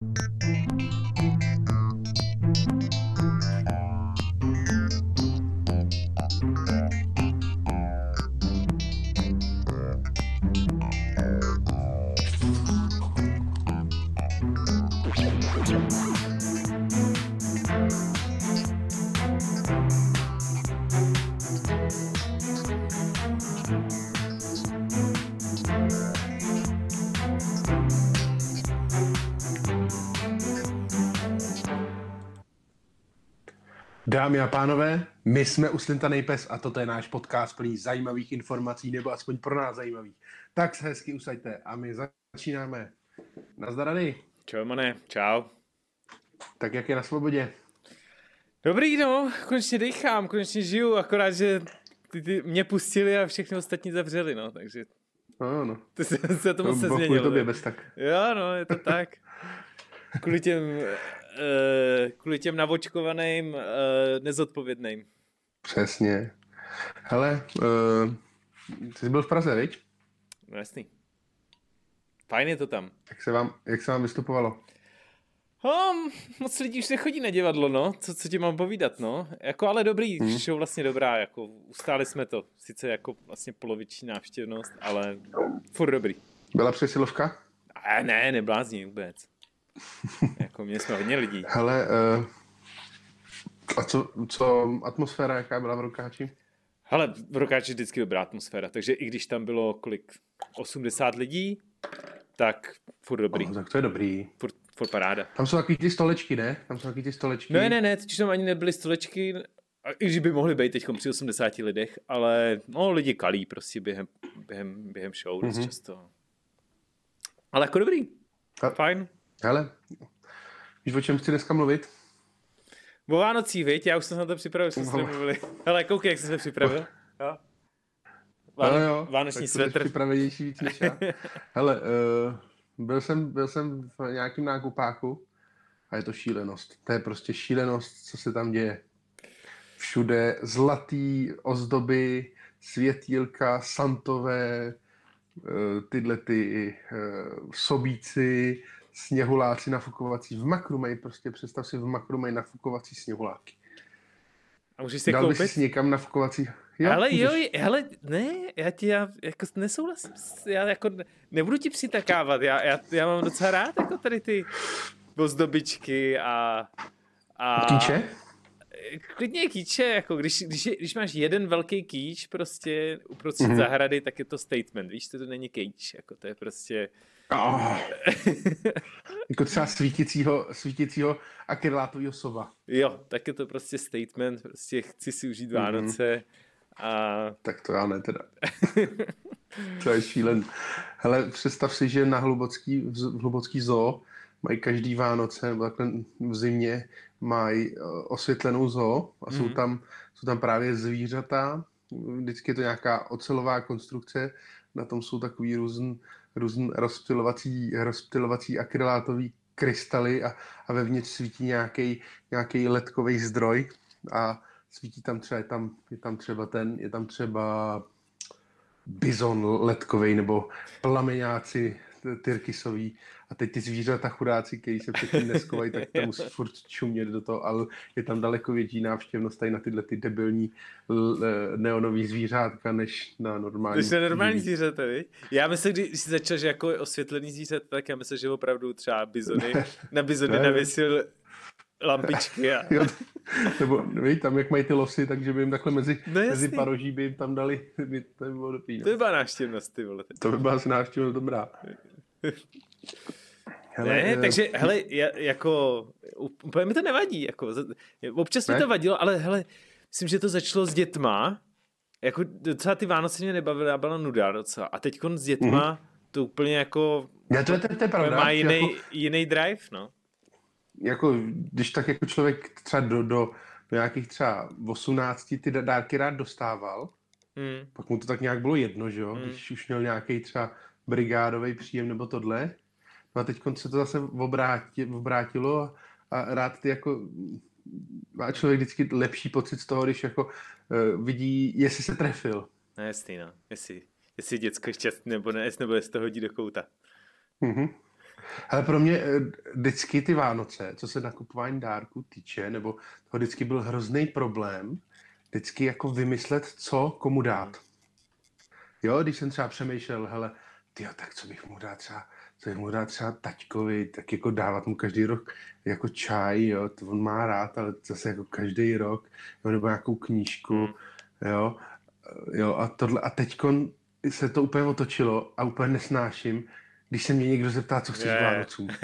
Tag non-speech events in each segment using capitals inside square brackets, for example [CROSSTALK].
you Dámy a pánové, my jsme Uslintanej pes a toto je náš podcast plný zajímavých informací, nebo aspoň pro nás zajímavých. Tak se hezky usaďte a my začínáme. Nazdar, Ady. Čau, mane, čau. Tak jak je na svobodě? Dobrý, no, konečně dechám, konečně žiju, akorát, že ty, ty mě pustili a všechny ostatní zavřeli, no, takže... No, no. To se, se to moc Bo- kvůli změnilo. tobě bez tak. Jo, no, je to tak. Kvůli [LAUGHS] těm, kvůli těm navočkovaným, uh, nezodpovědným. Přesně. Hele, uh, ty jsi byl v Praze, viď? No jasný. Fajn je to tam. Jak se vám, jak se vám vystupovalo? Um, moc lidí už nechodí na divadlo, no. Co, co ti mám povídat, no. Jako ale dobrý, Hmm. hmm. show vlastně dobrá, jako ustáli jsme to. Sice jako vlastně poloviční návštěvnost, ale furt dobrý. Byla přesilovka? A ne, neblázni vůbec. [LAUGHS] jako měli jsme hodně lidí. Hele, uh, a co, co atmosféra, jaká byla v Rokáči? Ale v Rokáči je vždycky dobrá atmosféra, takže i když tam bylo kolik, 80 lidí, tak furt dobrý, Oh, tak to je dobrý. furt, furt paráda. Tam jsou takový ty stolečky, ne? Tam jsou takový ty stolečky. Ne, ne, ne, totiž tam ani nebyly stolečky, a i když by mohly být teď při 80 lidech, ale no, lidi kalí prostě během, během, během show dost Mhm. často. Ale jako dobrý, A- fajn. Hele, víš, o čem chci dneska mluvit? O Vánocích, viď? Já už jsem se na to připravil, jsme se No. mluvili. Hele, koukej, jak jsi se připravil. [LAUGHS] Jo? No Váno, jo, Vánoční to jsi svetr. připravenější víc než já. [LAUGHS] Hele, uh, byl, jsem, byl jsem v nějakém nákupáku a je to šílenost. To je prostě šílenost, co se tam děje. Všude zlatý ozdoby, světýlka, santové, uh, tyhle ty uh, sobíci, sněhuláci nafukovací. V makru mají prostě, představ si, v makru mají nafukovací sněhuláky. A můžeš si Dal bys koupit? si někam nafukovací? ale jo, můžeš. hele, ne, já ti, já jako nesouhlasím, já jako ne- nebudu ti přitakávat, já, já, já mám docela rád jako tady ty ozdobičky a... a Kýče? Klidně kýče, jako když, když, když máš jeden velký kýč prostě uprostřed Mhm. mm-hmm. zahrady, tak je to statement, víš, to, to není kýč, jako to je prostě... Oh. jako třeba svítícího, svítícího akrylátového sova. jo, tak je to prostě statement, prostě chci si užít Vánoce a Tak to já ne teda. to je šílen. Hele, představ si, že na hlubocký, v hlubocký zoo mají každý Vánoce, nebo takhle v zimě, mají eh, osvětlenou zoo a jsou Mhm. tam, jsou tam právě zvířata, vždycky je to nějaká ocelová konstrukce, na tom jsou takový různ, různ rozptylovací, rozptylovací akrylátový krystaly a, a vevnitř svítí nějaký nějaký ledkový zdroj a svítí tam třeba, je tam, je tam třeba ten, je tam třeba bizon ledkový nebo plameňáci tyrkysový a teď ty zvířata chudáci, kteří se předtím neskovají, tak tam musí [LAUGHS] furt čumět do toho, ale je tam daleko větší návštěvnost tady na tyhle ty debilní eh, neonový zvířátka, než na normální. To je normální zvířata, viď? Já myslím, když jsi začal, že jako je osvětlený zvířata, tak já myslím, že opravdu třeba bizony, na bizony navěsil lampičky a... [LAUGHS] Jo, nebo víš, tam jak mají ty losy, takže by jim takhle mezi, No mezi paroží by jim tam dali, by, to by bylo dobrý. To No. by byla návštěvnost, ty vole. To by byla návštěvnost dobrá. [LAUGHS] Hele, ne, eh, takže, hele, já, jako, úplně mi to nevadí, jako, občas mi Ne? to vadilo, ale hele, myslím, že to začalo s dětma, jako docela ty Vánoce mě nebavily, já byla nuda docela, a teď s dětma Mhm. to úplně jako, Ne, to je, to, to je pravda. má jiný, Jako, jiný drive, no. jako, když tak jako člověk třeba do, do, do nějakých třeba 18 ty dárky rád dostával, Hmm. pak mu to tak nějak bylo jedno, že jo, Mm. když už měl nějaký třeba brigádový příjem nebo tohle. No a teď se to zase obrátí, obrátilo a rád ty jako má člověk vždycky lepší pocit z toho, když jako uh, vidí, jestli se trefil. No jasný, no. Jestli, jestli děcko šťastný nebo ne, jestli nebo jestli to hodí do kouta. Mhm. Ale pro mě eh, vždycky ty Vánoce, co se nakupování dárku týče, nebo to vždycky byl hrozný problém, vždycky jako vymyslet, co komu dát. Jo, když jsem třeba přemýšlel, hele, tyjo, tak co bych mu dal třeba, co bych mu dal třeba taťkovi, tak jako dávat mu každý rok jako čaj, jo, to on má rád, ale zase jako každý rok, jo, nebo nějakou knížku, jo, jo, a tohle, a teďkon se to úplně otočilo a úplně nesnáším, když se mě někdo zeptá, co chceš k Vánocům. [LAUGHS]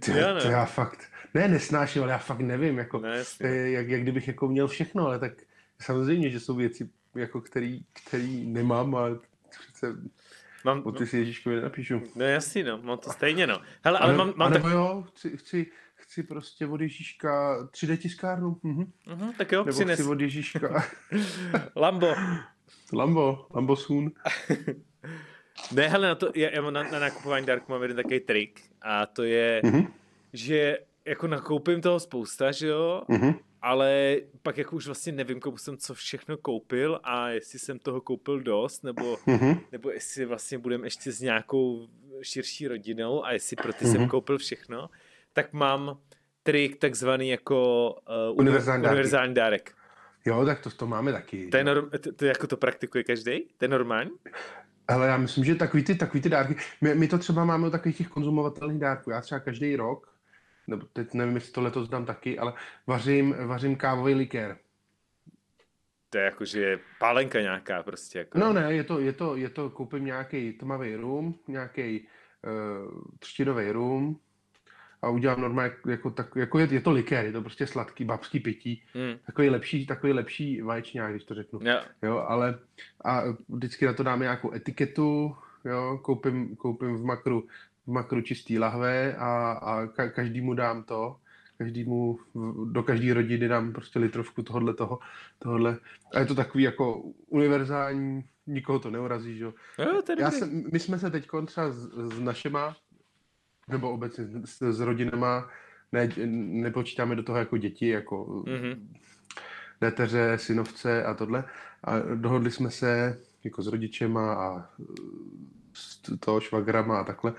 Ty, Jo, no. to já fakt, ne, nesnáším, ale já fakt nevím, jako, No, jasně. to je, jak, jak kdybych jako měl všechno, ale tak samozřejmě, že jsou věci, jako který, který nemám, ale přece Mám, o ty si Ježíškovi nenapíšu. no jasný, no, mám to stejně, no. Hele, ale Ale, mám, mám tak, nebo jo, chci, chci, chci prostě od Ježíška 3D tiskárnu. Mhm. mhm, tak jo, Nebo přines. chci od Ježíška [LAUGHS] Lambo. Lambo, Lambo Soon. [LAUGHS] Ne, hele, na, to, já, já na, na nakupování dárku mám jeden takový trik a to je, Mhm. že jako nakoupím toho spousta, že jo, Mhm. ale pak jako už vlastně nevím, komu jsem co všechno koupil a jestli jsem toho koupil dost, nebo, Mhm. nebo jestli vlastně budeme ještě s nějakou širší rodinou a jestli pro ty Mhm. jsem koupil všechno, tak mám trik takzvaný jako uh, Univerzální univerzální dárek. Jo, tak to, to máme taky. To, je norm, to, to, jako to praktikuje každý? To je normální? Ale já myslím, že takový ty, takový ty dárky, my, my to třeba máme u takových těch konzumovatelných dárků. Já třeba každý rok, nebo teď nevím, jestli to letos dám taky, ale vařím, vařím kávový likér. To je jako, že je pálenka nějaká prostě. Jako. No ne, je to, je to, je to koupím nějaký tmavý rum, nějaký uh, třtinový rum a udělám normálně jako, tak, jako je, je, to likér, je to prostě sladký, babský pití. Hmm. Takový lepší, takový lepší vaječňák, když to řeknu. Jo. Jo, ale a vždycky na to dáme nějakou etiketu, jo, koupím, koupím v makru, v makru čistý lahve a, a ka, každému dám to, každému, do každé rodiny dám prostě litrovku tohodle toho, tohodle. A je to takový jako univerzální, nikoho to neurazí, že jo. Já jsem, my jsme se teď třeba s, s našima, nebo obecně s, s rodinama, ne, nepočítáme do toho jako děti, jako Mhm. neteře, synovce a tohle. A dohodli jsme se jako s rodičema a s toho švagrama a takhle,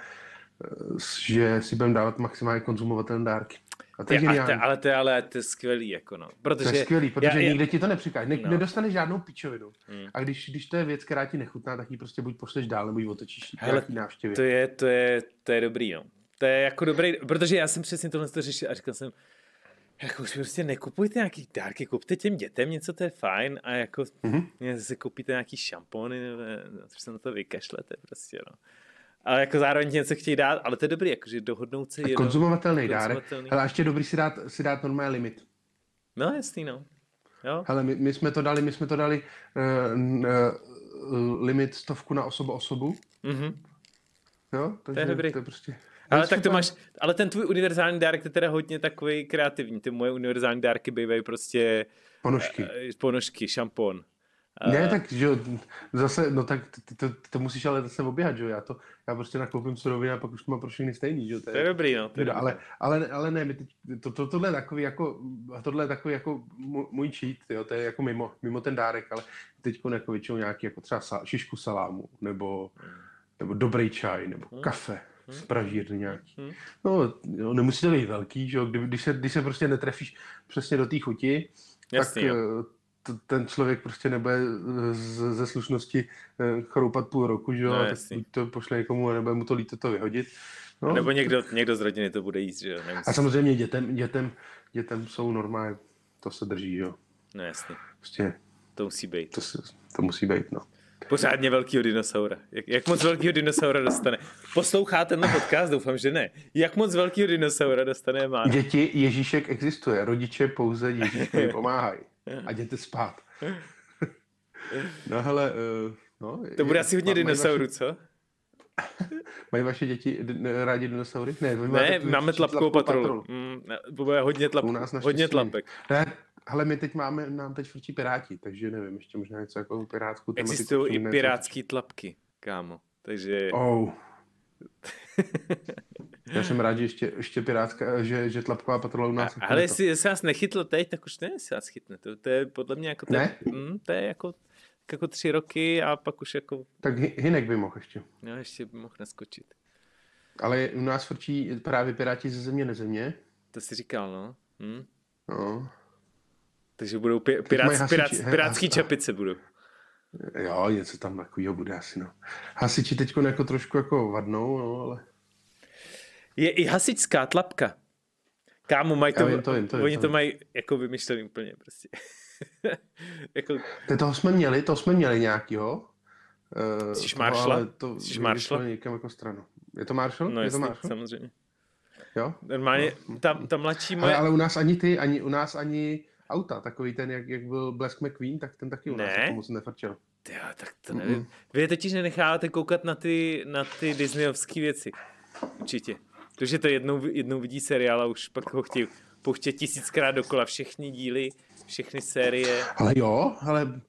že si budeme dávat maximálně konzumovatelné dárky. A to je Je, geniální. ale to je, ale to je skvělý, jako no. Protože, To je skvělý, protože já- já- nikde ti to nepřikáže. Ne, No. Nedostaneš žádnou pičovinu. Hmm. A když, když to je věc, která ti nechutná, tak ji prostě buď pošleš dál, nebo ji otočíš Hele, návštěvě. To je, to je, to je dobrý, no. To je jako dobrý, protože já jsem přesně tohle to řešil a říkal jsem, jako už prostě nekupujte nějaký dárky, kupte těm dětem něco, to je fajn a jako Mhm. mm-hmm. zase koupíte nějaký šampony, nebo no, se na to vykašlete prostě, no. Ale jako zároveň něco chtějí dát, ale to je dobrý, jakože dohodnout se jenom. Konzumovatelný dárek. konzumovatelný. Hele, a ještě dobrý si dát, si dát normální limit. No jasný, no. Jo, Hele, my, my jsme to dali, my jsme to dali uh, uh, limit stovku na osobu osobu. mhm. Jo, takže dobrý. To je prostě... Ale je tak to máš, ale ten tvůj univerzální dárek to je teda hodně takový kreativní. Ty moje univerzální dárky bývají prostě Ponožky. eh, ponožky, šampon. Ne, tak že zase, no tak to, to, to musíš ale zase oběhat, že jo, já to, já prostě nakoupím suroviny a pak už to mám pro všechny stejný, že jo, To je dobrý, no. To je dobrý. ale, ale, ale ne, my teď, to, to, tohle je takový jako, tohle je takový jako můj cheat, jo, to je jako mimo, mimo ten dárek, ale teď jako většinou nějaký jako třeba sa, šišku salámu, nebo, nebo dobrý čaj, nebo Hmm. kafe z pražírny nějaký. Hmm. No, jo, nemusí to být velký, že jo, Kdy, když, se, když se prostě netrefíš přesně do té chuti, Jasný, tak jo. Ten člověk prostě nebude eh, z, ze slušnosti eh, chroupat půl roku, že jo, No, tak to pošle někomu, a nebude mu to líto to vyhodit. No, Nebo někdo, někdo z rodiny to bude jíst, že jo? Nemusí... a samozřejmě dětem, dětem, dětem jsou normálně, to se drží, jo. No jasný, Prostě to musí být. to, se, to musí být, no. Pořádně velkýho dinosaura. Jak, jak moc velkýho dinosaura dostane? Poslouchá tenhle podcast? Doufám, že ne. Jak moc velkýho dinosaura dostane má? Děti, Ježíšek existuje, rodiče pouze Ježíškovi [LAUGHS] pomáhají. A jděte spát. [LAUGHS] no hele, uh, no. To bude je- asi hodně dinosaurů, Vaše, co? [LAUGHS] mají vaše děti rádi dinosaury? Ne, vy Ne, máme tlapkovou tlapkovou patrolu. Mm, bude hodně, tlap, U nás hodně tlapek. Ne, ale my teď máme, nám teď frčí piráti, takže nevím, ještě možná něco jako pirátskou tematiku. Existují i pirátský tlapky, kámo. Takže... Oh. [LAUGHS] Já jsem rád, že ještě, ještě pirátská, že, že tlapková patrola u nás. jako Ale je jestli, jestli vás nechytlo teď, tak už ne, jestli vás chytne. To, to je podle mě jako... To, Ne? Mm, to je jako, jako tři roky a pak už jako... Tak Hynek by mohl ještě. No, ještě by mohl naskočit. Ale u nás frčí právě Piráti ze země nezemě. To si říkal, no. Hm? No. Takže budou pi- mají hasiči, pirác, he, pirátský a- čepice budou. Jo, něco tam takového bude asi, no. Hasiči teď jako trošku jako vadnou, no, ale... Je i hasičská tlapka. Kámo, mají to, vím, to vím, to vím, oni to to mají jako vymyšlený úplně prostě. [LAUGHS] jako, Te, toho jsme měli, toho jsme měli nějakýho. Uh, Jsi Marshalla? ale to Jsi vyšlo Marshalla? někam jako stranu. Je to Marshall? no je to jasně, Marshall? samozřejmě. Jo? Normálně, ta, ta mladší moje... Ale, ale u nás ani ty, ani u nás ani auta, takový ten, jak, jak byl Blesk McQueen, tak ten taky u nás Ne? jako moc nefrčel. Tyjo, tak to nevím. Vy je totiž nenecháváte koukat na ty, na ty Disneyovské věci. Určitě. Protože to jednou, jednou vidí seriál a už pak ho chtějí pouštět tisíckrát dokola všechny díly, všechny série. Ale jo, ale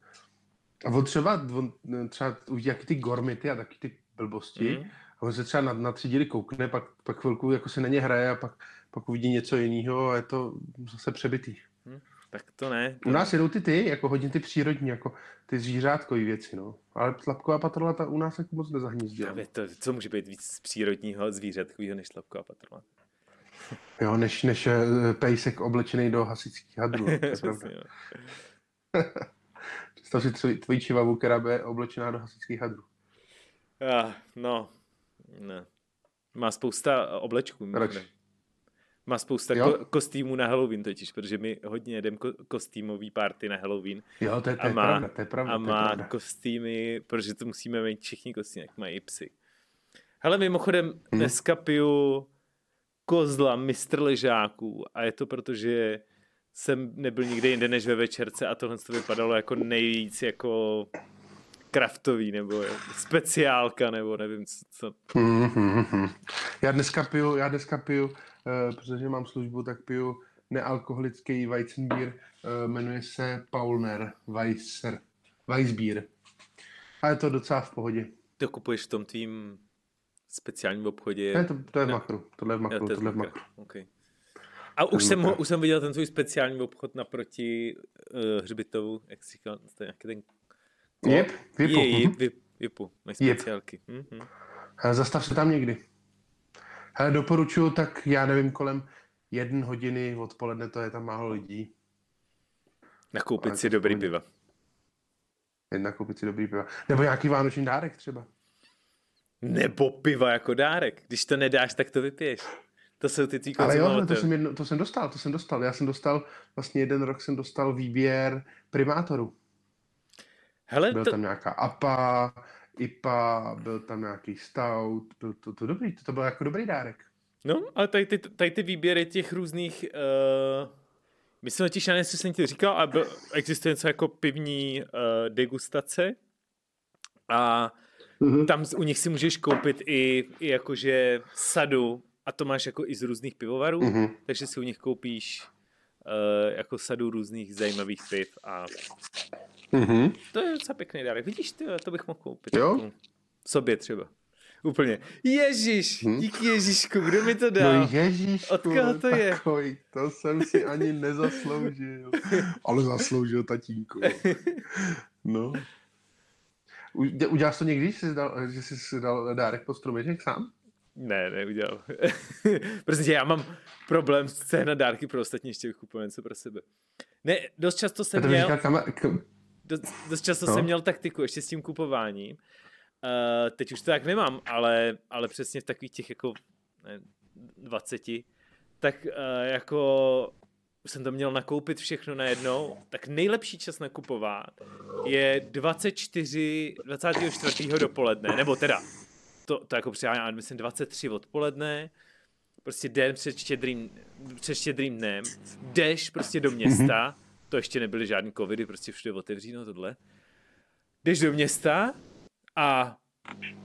a on třeba, on třeba uvidí jaký ty gormity a taky ty blbosti Mhm. a on se třeba na, na tři díly koukne, pak, pak chvilku jako se na ně hraje a pak, pak uvidí něco jiného a je to zase přebytý. Tak to ne. To U nás jedou ty ty, jako hodně ty přírodní, jako ty zvířátkový věci, no. Ale tlapková patrola ta u nás jako moc nezahnízdila. To, co může být víc přírodního zvířatkového než tlapková patrola. Jo, než, než eh, pejsek oblečený do hasičských hadrů. [LAUGHS] [LAUGHS] Představ si tvoji, tvoji čivavu, která bude oblečená do hasičských hadrů. Ah, no, ne. Má spousta oblečků. Proč? Má spousta Jo? ko- kostýmů na Halloween totiž, protože my hodně jedeme ko- kostýmový party na Halloween Jo, to je, to A je má- pravda, to je pravda, a má pravda. kostýmy, protože to musíme mít všichni kostýmy, jak mají psy. Hele, mimochodem, Mhm. dneska piju kozla mistr ležáků a je to proto, že jsem nebyl nikde jinde než ve večerce a tohle to vypadalo jako nejvíc jako kraftový nebo speciálka nebo nevím co. co. Mhm. Já dneska piju, já dneska piju, protože mám službu, tak piju nealkoholický Weizenbier, uh, jmenuje se Paulner Weisser, Weissbier. A je to docela v pohodě. To kupuješ v tom tvým speciálním obchodě. Ne, to, to je v Ne. makru, tohle je v makru, to je tohle je v makru. Okay. A už jsem, ho, už jsem viděl ten tvůj speciální obchod naproti uh, hřbitovu, jak jsi říkal, to je nějaký ten... Jep, vypu. Je, je, mhm. vip, vipu, mají Jep. speciálky. Mhm. Hele, Zastav se tam někdy. Hele, doporučuju, tak já nevím, kolem jedné hodiny odpoledne to je tam málo lidí. Nakoupit Ale si dobrý piva. Jedna koupit si dobrý piva. Nebo nějaký vánoční dárek třeba. Nebo piva jako dárek. Když to nedáš, tak to vypiješ. To jsou ty tvý Ale jo, ale to jsem, jedno, to jsem dostal, to jsem dostal. Já jsem dostal, vlastně jeden rok jsem dostal výběr primátoru. Hele, Byl to, tam nějaká APA, IPA, byl tam nějaký stout, byl to, to dobrý, to, to byl jako dobrý dárek. no, ale tady ty, tady ty výběry těch různých... Uh, myslím totiž, já nevím, jestli jsem ti říkal, ale byl, existuje něco jako pivní uh, degustace. A Mhm. tam u nich si můžeš koupit i, i jakože sadu, a to máš jako i z různých pivovarů, Mhm. takže si u nich koupíš uh, jako sadu různých zajímavých piv a Mhm. to je docela pěkný dárek. Vidíš, ty, to bych mohl koupit. Jo? Sobě třeba. Úplně. Ježíš, Hm? díky Ježíšku, kdo mi to dal? No ježíš, Od koho to je? takový, to jsem si ani nezasloužil. Ale zasloužil tatínku. No. U- dě- Uděláš to někdy, že jsi dal, že jsi si dal dárek pod stromeček sám? Ne, neudělal. [LAUGHS] prostě já mám problém sehnat dárky pro ostatní, ještě bych kupoval něco pro sebe. Ne, dost často jsem to měl, říkal kama- k- dost, dost často No. jsem měl taktiku ještě s tím kupováním. Uh, teď už to tak nemám, ale, ale přesně v takových těch jako ne, 20, tak uh, jako jsem to měl nakoupit všechno najednou, tak nejlepší čas nakupovat je 24, 24. dopoledne, nebo teda, to, to jako ale myslím 23 odpoledne, prostě den před štědrým, před štědrým dnem, jdeš prostě do města, to ještě nebyly žádný covidy, prostě všude otevříno tohle, jdeš do města a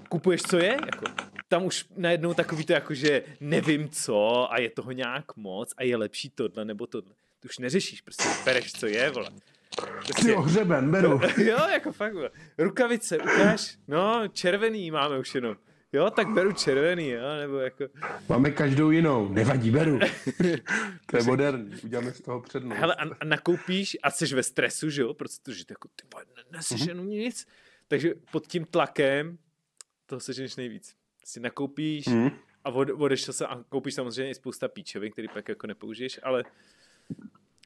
kupuješ, co je, jako, tam už najednou takový to jako, že nevím co a je toho nějak moc a je lepší tohle nebo tohle. To už neřešíš, prostě bereš, co je, vole. Prostě, Jo, hřeben, beru. [LAUGHS] jo, jako fakt, vole. Rukavice, ukáž, no, červený máme už jenom. Jo, tak beru červený, jo, nebo jako... Máme každou jinou, nevadí, beru. [LAUGHS] to je moderní, uděláme z toho přednost. Hele, a, a nakoupíš a jsi ve stresu, že jo, protože ty jako, ty neseženu mm-hmm. nic. Takže pod tím tlakem toho seženeš nejvíc. Si nakoupíš Mhm. a od, odešel jsem a koupíš samozřejmě i spousta píčovin, který pak jako nepoužiješ, ale,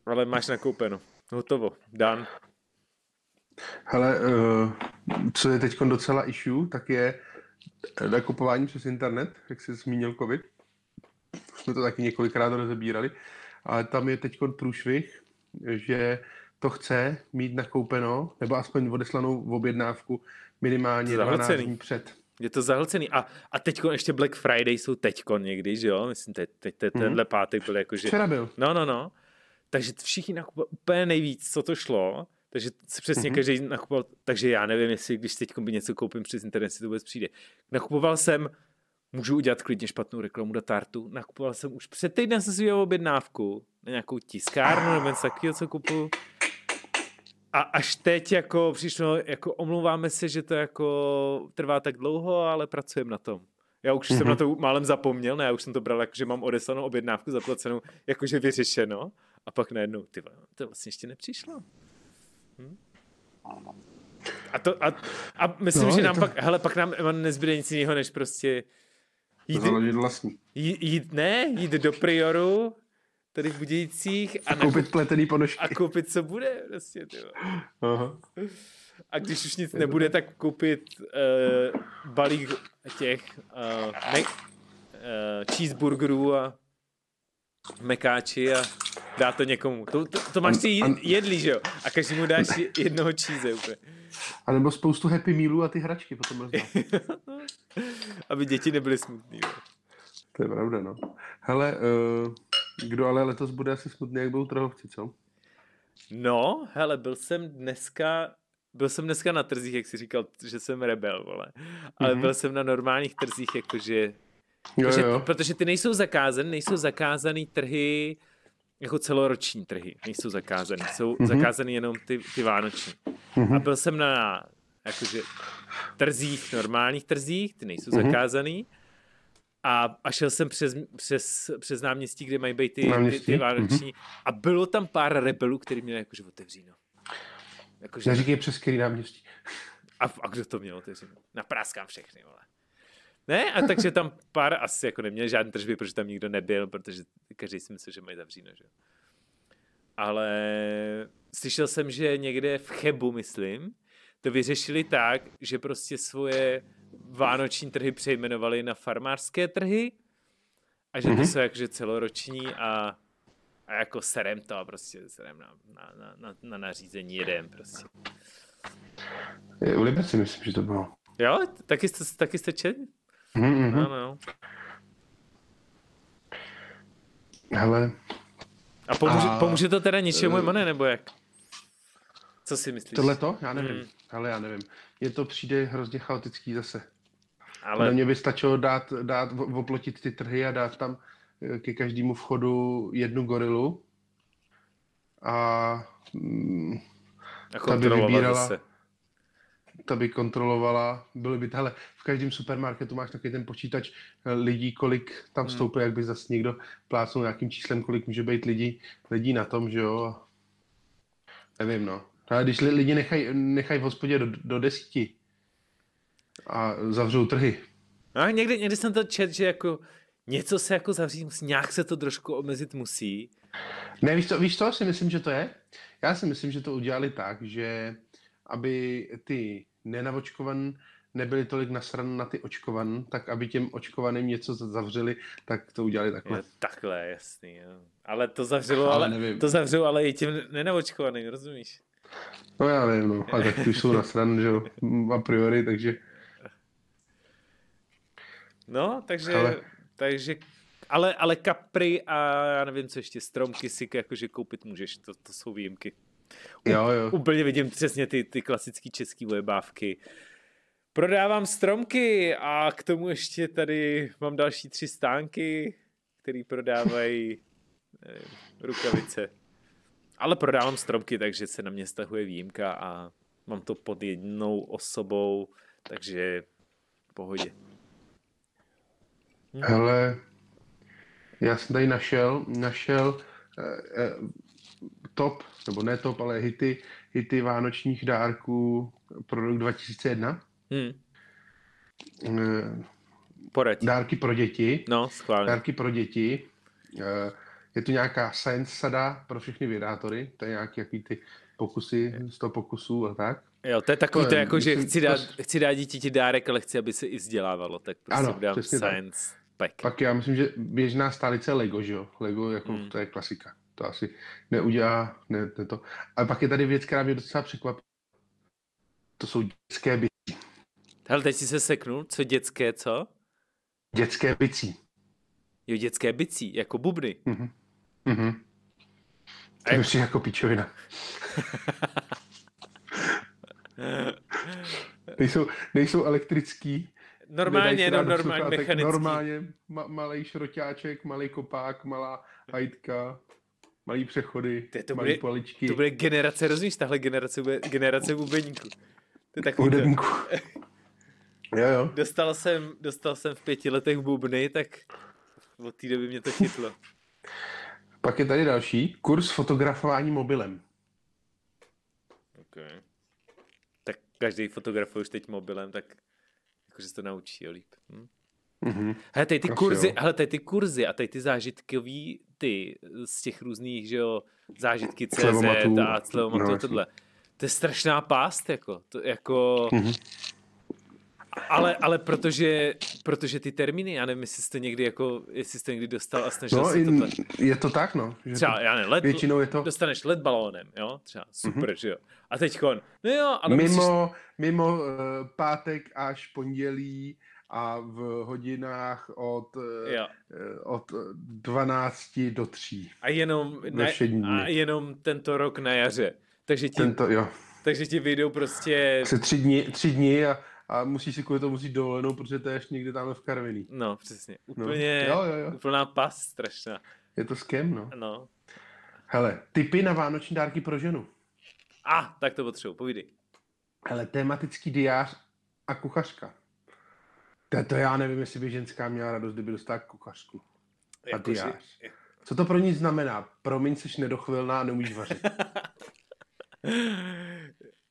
ale máš nakoupeno. Hotovo. Dan. Hele, uh, co je teď docela issue, tak je nakupování přes internet, jak jsi zmínil COVID. Jsme to taky několikrát rozebírali, ale tam je teď průšvih, že to chce mít nakoupeno, nebo aspoň odeslanou v objednávku minimálně 12 dní před. Je to zahlcený. A, a teď ještě Black Friday jsou teďko někdy, že jo? Myslím, teď, teď, teď mm-hmm. tenhle pátek byl jakože... Včera byl. No, no, no. Takže všichni nakupovali úplně nejvíc, co to šlo. Takže se přesně mm-hmm. každý nakupoval. Takže já nevím, jestli když teď by něco koupím přes internet, si to vůbec přijde. Nakupoval jsem, můžu udělat klidně špatnou reklamu do tartu, nakupoval jsem už před týdnem jsem si udělal objednávku na nějakou tiskárnu nebo něco takového, co kupuju. A až teď jako přišlo, jako omlouváme se, že to jako trvá tak dlouho, ale pracujeme na tom. Já už mm-hmm. jsem na to málem zapomněl, ne, já už jsem to bral jako, že mám odeslanou objednávku zaplacenou, jakože vyřešeno. A pak najednou, ty to vlastně ještě nepřišlo. Hm? A, to, a, a myslím, no, že nám to... pak, hele, pak nám nezbyde nic jiného, než prostě jít, vlastní. Jít, jít, ne, jít do Prioru, tady v Budějcích a, a koupit nakup, pletený ponožky. A koupit, co bude, prostě, ty Aha. A když už nic nebude, tak koupit uh, balík těch uh, me, uh, cheeseburgerů a mekáči a dá to někomu. To, to, to máš ty jedlí, že jo? A každý mu dáš [LAUGHS] jednoho cheese úplně. A nebo spoustu Happy Mealů a ty hračky potom [LAUGHS] Aby děti nebyly smutný. Jo. To je pravda, no. Hele, uh, kdo ale letos bude asi smutný, jak budou trhovci, co? No, hele, byl jsem dneska, byl jsem dneska na trzích, jak jsi říkal, že jsem rebel, vole. Ale mm-hmm. byl jsem na normálních trzích, jakože protože, jo. protože ty nejsou zakázané, nejsou zakázaný trhy, jako celoroční trhy, nejsou zakázaný, jsou mm-hmm. zakázaný jenom ty, ty vánoční. Mm-hmm. A byl jsem na jakože trzích, normálních trzích, ty nejsou mm-hmm. zakázaný. A, a šel jsem přes, přes, přes náměstí, kde mají být ty, ty, ty vánoční. Mm-hmm. A bylo tam pár rebelů, který měli jakože otevříno. Jakože... Neříkej přes který náměstí. A, a kdo to měl otevřeno? Napráskám všechny, vole. Ne, a takže tam pár asi jako neměl žádný tržby, protože tam nikdo nebyl, protože každý si myslel, že mají zavříno, že Ale slyšel jsem, že někde v Chebu, myslím, to vyřešili tak, že prostě svoje vánoční trhy přejmenovali na farmářské trhy a že to mm-hmm. jsou jakože celoroční a, a jako serem to a prostě serem na, na, na, na, na nařízení jedem prostě. U Liberci myslím, že to bylo. Jo, taky jste, taky jste čet? Mm-hmm. No, no. Hele. A pomůže, a... pomůže to teda něčemu, uh, ne, nebo jak? Co si myslíš? Tohle to? Já nevím. Mm. Ale já nevím. Mně to přijde hrozně chaotický zase. Ale mě by stačilo dát, dát, oplotit ty trhy a dát tam eh, ke každému vchodu jednu gorilu a, mm, a ta by vybírala, zase ta by kontrolovala, byly by tahle, v každém supermarketu máš takový ten počítač eh, lidí, kolik tam hmm. vstoupí, hmm. jak by zase někdo plácnul nějakým číslem, kolik může být lidí, lidí na tom, že jo. Nevím, no. Ale když lidi nechají nechaj v hospodě do, do desíti a zavřou trhy. No, někdy, někdy jsem to čet, že jako něco se jako zavřít musí, nějak se to trošku omezit musí. Ne, víš co, víš co si myslím, že to je? Já si myslím, že to udělali tak, že aby ty nenavočkovan nebyli tolik nasran na ty očkovan, tak aby těm očkovaným něco zavřeli, tak to udělali takhle. Je, takhle, jasný. Jo. Ale to zavřelo, ale, ale to zavřelo, ale i těm nenavočkovaným, rozumíš? No já nevím, no. A tak ty jsou nasran, že jo, a priori, takže... No, takže, ale... takže ale, ale kapry a já nevím, co ještě, stromky si jakože koupit můžeš, to, to jsou výjimky. Jo, jo. Úplně vidím přesně ty, ty klasické české vojebávky. Prodávám stromky a k tomu ještě tady mám další tři stánky, které prodávají [LAUGHS] nevím, rukavice. Ale prodávám stromky, takže se na mě stahuje výjimka a mám to pod jednou osobou, takže v pohodě. Hele, já jsem tady našel, našel eh, eh, top, nebo ne top, ale hity, hity vánočních dárků pro rok 2001. Hmm. Poraď. dárky pro děti. No, schválně. Dárky pro děti. Eh, Je tu nějaká science sada pro všechny vědátory. To je nějaký jaký ty pokusy, 100 pokusů a tak. Jo, to je takový To to, je, jako, že chci dát, to- chci dát dítěti dárek, ale chci, aby se i vzdělávalo, tak prostě Ano, dám přesně tak. science pack. Pak já myslím, že běžná stálice je Lego, že jo? Lego, jako, Hmm. to je klasika. To asi neudělá, ne, ne to. Ale pak je tady věc, která mě docela překvapila. To jsou dětské, by, Hele, teď si se seknul, co dětské, co? dětské bicí. Jo, dětské bicí, jako bubny. Mhm. Mhm. To je prostě jako pičovina. [LAUGHS] Nejsou, nejsou elektrický. Normálně, jenom normálně mechanický. Normálně ma, malý šroťáček, malý kopák, malá hajtka, malý přechody, Ty, to malý bude- paličky. To bude generace, rozumíš, tahle generace bude generace bubeníků. To je takový to. hudebníku. [LAUGHS] jo, jo. Dostal jsem, dostal jsem v pěti letech bubny, tak od té doby mě to chytlo. Pak je tady další. Kurz fotografování mobilem. Okay. Tak každý fotografuje už teď mobilem, tak jakože se to naučí jo, líp. Hm? Mhm. Hele, tady ty Asi kurzy, jo. hele, tady ty kurzy a tady ty zážitkový ty z těch různých, že jo, zážitky CZ Slevomatů. a slevomatů No, tohle. To je strašná pást, jako, to, jako, Mhm. ale, ale protože, protože ty termíny, já nevím, jestli jste někdy jako, jestli jste někdy dostal a snažil No, se tohle. je to tak, no. Že Třeba, já nevím, led, většinou je to dostaneš led balónem, jo, třeba, super, mm-hmm. že jo. A teďkon, no jo, ale mimo, musíš, mimo uh, pátek až pondělí a v hodinách od, uh, jo. od 12 do 3. A jenom, na, a jenom tento rok na jaře. Takže ti, Tento, jo. takže ti vyjdou prostě, Se tři dny, tři dny a, a musíš si kvůli tomu vzít dovolenou, protože to je ještě někde tam v Karviní. no přesně, No. úplně, Jo, jo, jo. úplná pas strašná. Je to skem, no. No. Hele, typy na vánoční dárky pro ženu. A, tak to potřebuji, povídej. Hele, tematický diář a kuchařka. To, to já nevím, jestli by ženská měla radost, kdyby dostala kuchařku. A Jakože- diář. Co to pro ní znamená? Promiň, jsi nedochvilná a neumíš vařit. [LAUGHS]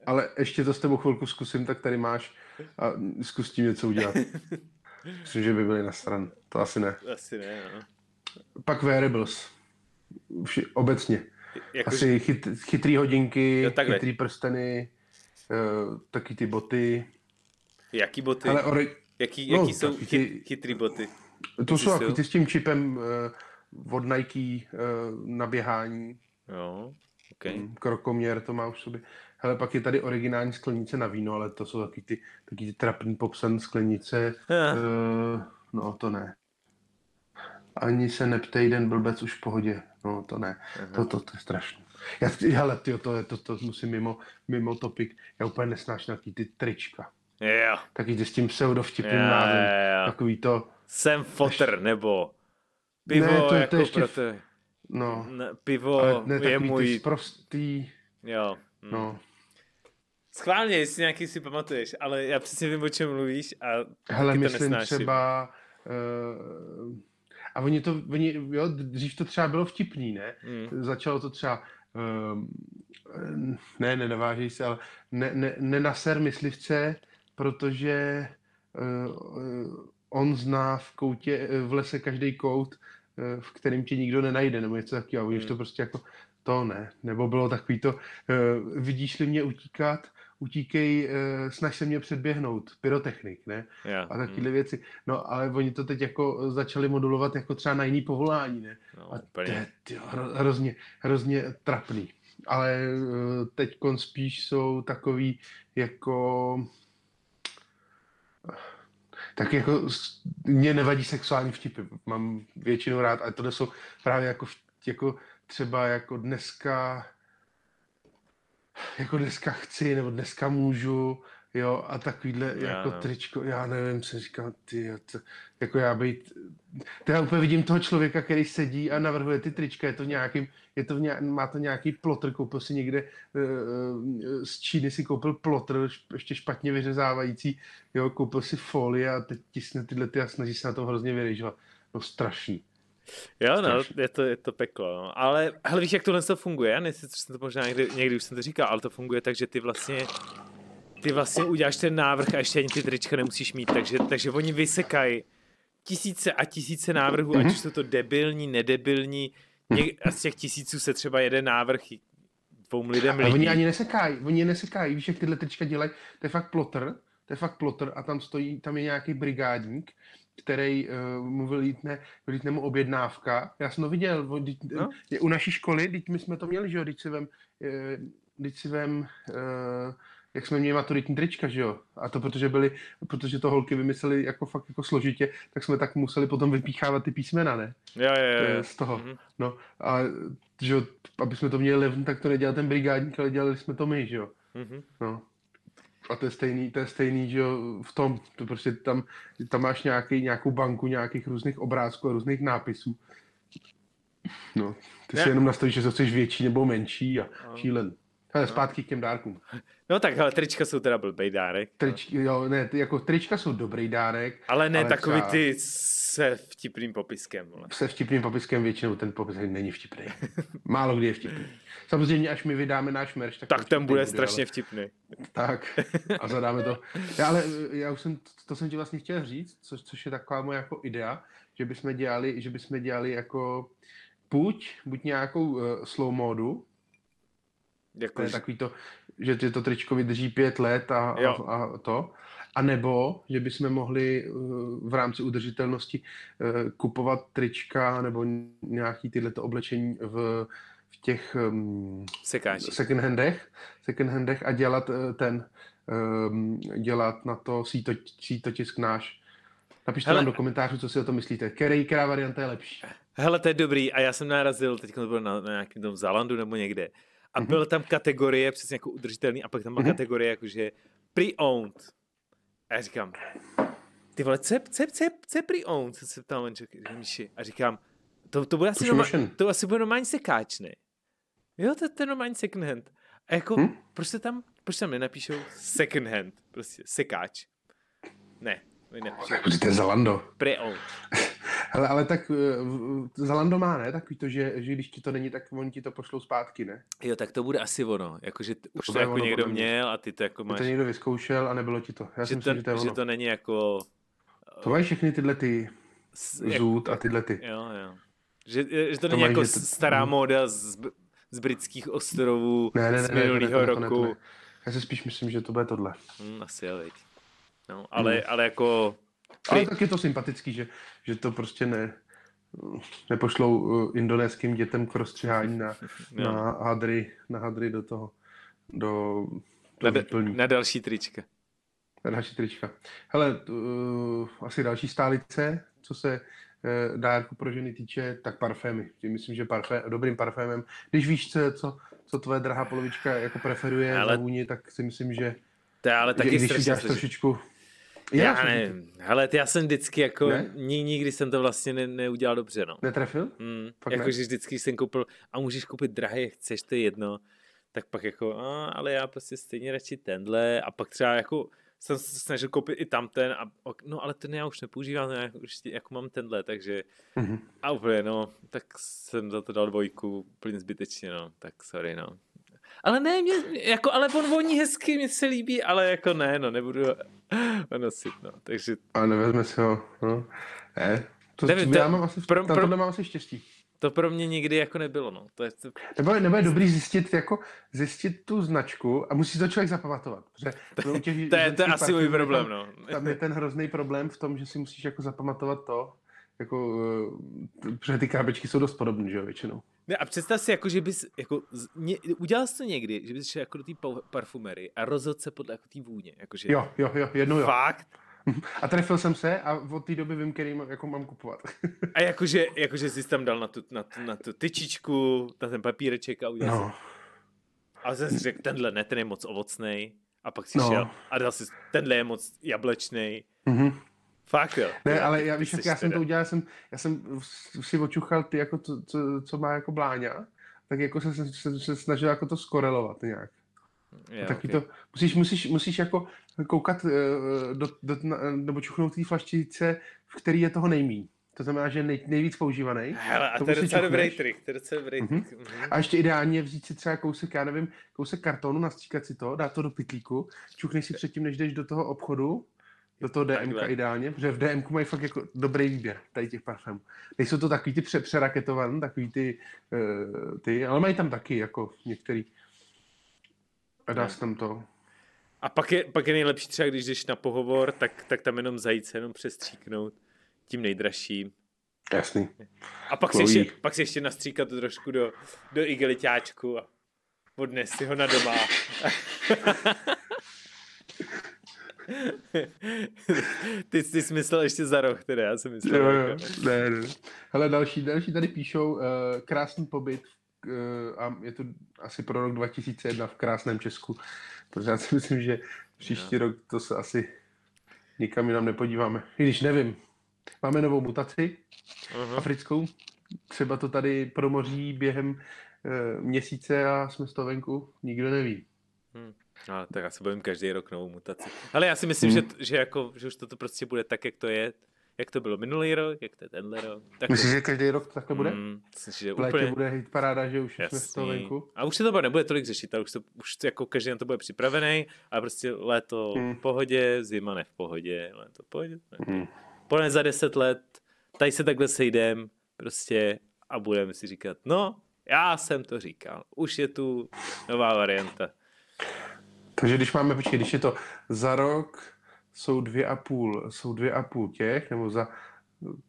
Ale ještě to s tebou chvilku zkusím, tak tady máš a zkus tím něco udělat. Myslím, že by byli na stran. To asi ne. Asi ne, no. Pak wearables. Vši, obecně. Jako, Asi chyt, chytrý hodinky, Jo, takhle. chytrý prsteny, uh, taky ty boty. jaký boty? Ale ore, jaký, no, jaký jsou chyt, ty- chytrý boty? to jsou si, ty s tím čipem uh, od Nike uh, na běhání. Jo, okay. Mm, Krokoměr to má už sobě. Hele, pak je tady originální sklenice na víno, ale to jsou taky ty, taky ty trapný popsan sklenice. Uh, no, to ne. Ani se neptej, den blbec už v pohodě. No, to ne. To, to, to je strašné. Já, hele, tyjo, to, to, to musím mimo, mimo topik. Já úplně nesnáším taky ty trička. Jo, Taky ty s tím pseudovtipným jo, názvem. jo, jo. Takový to, Jsem fotr, nebo pivo Ne, to- to jako ještě pro v- te... no. Ne, pivo Ale ne je můj... prostý, Jo. hm. no. Schválně, jestli nějaký si pamatuješ, ale já přesně vím, o čem mluvíš a Hele, to myslím nesnáším. třeba... Uh, a oni to, oni, jo, dřív to třeba bylo vtipný, ne? Mm. Začalo to třeba, um, ne, ne, nevážej se, ale ne, ne, nenaser myslivce, protože uh, on zná v koutě, eh, v lese každý kout, eh, v kterém tě nikdo nenajde, nebo něco takového. Už to Hmm. prostě jako, to ne. Nebo bylo takový to, uh, vidíš-li mě utíkat, utíkej, uh, snaž se mě předběhnout, pyrotechnik, ne? Jo. A takovéhle věci. No, ale oni to teď jako začali modulovat jako třeba na jiný povolání, ne? No, A to je tyjo, hro, hrozně, hrozně trapný. Ale teď spíš jsou takový jako... Tak jako mě nevadí sexuální vtipy, mám většinou rád, ale tohle jsou právě jako, jako třeba jako dneska jako dneska chci, nebo dneska můžu, jo, a takovýhle Já, jako no. tričko, já nevím, co říkám, ty, to, jako já být, to já úplně vidím toho člověka, který sedí a navrhuje ty trička, je to nějakým, je to nějak, má to nějaký plotr, koupil si někde uh, z Číny si koupil plotr, ještě špatně vyřezávající, jo, koupil si folie a teď tisne tyhle ty a snaží se na to hrozně vyryžovat. No strašný. Jo, no, je to, je to peklo. No. Ale hele, víš, jak tohle to funguje? Já nevím, jsem to možná někdy, někdy už jsem to říkal, ale to funguje tak, že ty vlastně ty vlastně uděláš ten návrh a ještě ani ty trička nemusíš mít, takže, takže oni vysekají tisíce a tisíce návrhů, mm-hmm. ať už jsou to debilní, nedebilní, Něk, a z těch tisíců se třeba jeden návrh dvou lidem líbí. oni ani nesekají, oni je nesekají, víš, jak tyhle trička dělají, to je fakt plotter, to je fakt plotter a tam stojí, tam je nějaký brigádník, který uh, mu vylítne, vylítne mu objednávka. Já jsem to viděl, vo, dít, no? je u naší školy, teď my jsme to měli, že jo, teď si vem, uh, si vem uh, jak jsme měli maturitní trička, že jo? A to protože byli, protože to holky vymysleli jako fakt jako složitě, tak jsme tak museli potom vypíchávat ty písmena, ne? Jo, jo, jo. Z toho. Mm-hmm. No a že jo, aby jsme to měli levn, tak to nedělal ten brigádník, ale dělali jsme to my, že jo? Mm-hmm. No. A to je stejný, to je stejný, že jo, v tom, to prostě tam, tam máš nějaký, nějakou banku nějakých různých obrázků a různých nápisů. No, ty ne. si jenom nastavíš, že to chceš větší nebo menší a šílen. Ale zpátky k těm dárkům. No tak ale trička jsou teda blbý dárek. Trič, jo, ne, ty, jako trička jsou dobrý dárek. Ale ne ale takový třeba... ty se vtipným popiskem. Vole. Se vtipným popiskem většinou ten popis není vtipný. Málo kdy je vtipný. Samozřejmě, až my vydáme náš merch, tak, tak ten bude, bude strašně ale... vtipný. Tak a zadáme to. Já, ale já už jsem, to jsem ti vlastně chtěl říct, co, což je taková moje jako idea, že bychom dělali, že bychom dělali jako buď, buď nějakou uh, slow modu, jako, to je takový to, že ty to tričko vydrží pět let a, a, a to. A nebo, že bychom mohli eh, v rámci udržitelnosti eh, kupovat trička nebo nějaký tyhle oblečení v, v těch um, second handech, second handech a dělat eh, ten, um, dělat na to síto, sítotisk náš. Napište nám do komentářů, co si o to myslíte. Který, která varianta je lepší? Hele, to je dobrý. A já jsem narazil, teď to bylo na, na nějakém tom Zalandu nebo někde. A mm-hmm. byla tam kategorie, přesně jako udržitelný, a pak tam byla mm-hmm. kategorie jakože pre-owned. A já říkám, ty vole, co je, co je, co je, co je pre-owned? Co se ptal Míši. A říkám, to, to bude asi, norma, to asi bude normální sekáč, ne? Jo, to, to je normální second hand. A jako, hmm? proč tam, proč tam nenapíšou second hand? Prostě sekáč. Ne, nepíšou. Tak to je Zalando. Pre-owned. Hele, ale tak uh, Zalando má, ne? Takový to, že, že když ti to není, tak oni ti to pošlou zpátky, ne? Jo, tak to bude asi ono. Jakože už to, to jako ono, někdo měl a ty to jako máš... Ty to někdo vyzkoušel a nebylo ti to. Já že, to, myslím, že, to, je že to není jako... To mají všechny tyhle ty zůd a tyhle ty. Jo, jo. Že, že to, to není mají, jako to... stará hmm. móda z, z britských ostrovů ne, ne, ne, z minulého roku. Ne, to ne. Já si spíš myslím, že to bude tohle. Hmm, asi jo, veď. No, ale, hmm. ale jako ale tak je to sympatický, že, že to prostě ne, nepošlou eh, indonéským dětem k rozstřihání na, [LAUGHS] na, hadry, na hadry do toho, do, do na, na další trička. Na další trička. Hele, uh, asi další stálice, co se uh, dárku pro ženy týče, tak parfémy. Tím myslím, že parfém, dobrým parfémem. Když víš, co, co, co tvoje drahá polovička jako preferuje ale... za vůni, tak si myslím, že, to je ale taky že když uděláš trošičku já nevím. Hele, já jsem vždycky jako, ne? nikdy jsem to vlastně ne, neudělal dobře, no. Netrefil? Mm, jakože vždycky jsem koupil, a můžeš koupit drahé, chceš, to je jedno. Tak pak jako, a, ale já prostě stejně radši tenhle a pak třeba jako jsem se snažil koupit i tamten a no ale ten já už nepoužívám, jako, jako mám tenhle, takže mm-hmm. a úplně no, tak jsem za to dal dvojku úplně zbytečně, no, tak sorry, no. Ale ne, mě, jako, ale on voní hezky, mě se líbí, ale jako ne, no, nebudu [LAUGHS] nosit, no, takže... A nevezme si ho, no, ne, to, Nevím, to, já mám asi, pro, pro, mám asi štěstí. To pro mě nikdy jako nebylo, no. To je, to... Nebo, nebo je dobrý zjistit, jako, zjistit tu značku a musí to člověk zapamatovat. Protože [LAUGHS] to, těch, to, je, to je asi můj problém, no. Tam je ten hrozný problém v tom, že si musíš jako zapamatovat to, jako, uh, protože ty krabičky jsou dost podobné, že jo, většinou. Ne, a představ si, jako, že bys, jako, ně, udělal jsi to někdy, že bys šel jako do té parfumery a rozhodl se podle jako té vůně. Jakože... Jo, jo, jo, jednou jo. Fakt? [LAUGHS] A trefil jsem se a od té doby vím, který jako mám kupovat. [LAUGHS] A jakože, jakože jsi tam dal na tu, na, tu, na tu tyčičku, na ten papíreček a udělal no. Jsi... A zase si řekl, tenhle ne, ten je moc ovocný. A pak si no. šel a dal si, tenhle je moc jablečný. Mm-hmm. Fakt jo. Ne, ale já víš, jak já jsem to udělal, jsem, já jsem si očuchal ty, jako to, co, co má jako Bláňa, tak jako se, se, se, se snažil jako to skorelovat nějak. Je, taky okay. to, musíš, musíš, musíš jako koukat uh, do, do, na, nebo čuchnout té flaštice, v který je toho nejmí. To znamená, že nej, nejvíc používaný. Hele, a to, to je docela dobrý trik, to je docela dobrý trik. Mm-hmm. A ještě ideálně vzít si třeba kousek, já nevím, kousek kartonu, nastříkat si to, dát to do pitlíku, čuchnej si předtím, než jdeš do toho obchodu, do toho DMK Takhle. ideálně, protože v DMku mají fakt jako dobrý výběr tady těch parfémů. Nejsou to takový ty pře- přeraketované, takový ty, uh, ty, ale mají tam taky jako některý. A dá se tam to. A pak je, pak je nejlepší třeba, když jdeš na pohovor, tak, tak tam jenom zajít se jenom přestříknout tím nejdražším. Jasný. A pak si, Chloe. ještě, pak si ještě nastříkat to trošku do, do igeliťáčku a odnes si ho na doma. [LAUGHS] ty, ty jsi myslel ještě za rok, teda já jsem myslel. Jo, jako- jo. Ne, ne. Hele, další, další tady píšou uh, krásný pobyt uh, a je to asi pro rok 2001 v krásném Česku. Protože já si myslím, že příští rok to se asi nikam jinam nepodíváme. I když nevím. Máme novou mutaci Aha. africkou. Třeba to tady promoří během uh, měsíce a jsme z toho venku. Nikdo neví. Hm. No, tak já se bojím každý rok novou mutaci. Ale já si myslím, Hmm. že, že, jako, že už toto prostě bude tak, jak to je. Jak to bylo minulý rok, jak to je tenhle rok. Tak to- Myslíš, že každý rok to takhle bude? Mm, myslím, že V létě úplně bude hit paráda, že už jsme z toho jasný. venku. A už se to bude, nebude tolik řešit, ale už, to, už to, jako každý na to bude připravený, ale prostě léto Hmm. v pohodě, zima ne v pohodě, léto v pohodě. Hmm. Podle za deset let, tady se takhle sejdem prostě a budeme si říkat, no, já jsem to říkal, už je tu nová varianta. Takže když máme, počkej, když je to za rok, jsou dvě a půl, jsou dvě a půl těch, nebo za,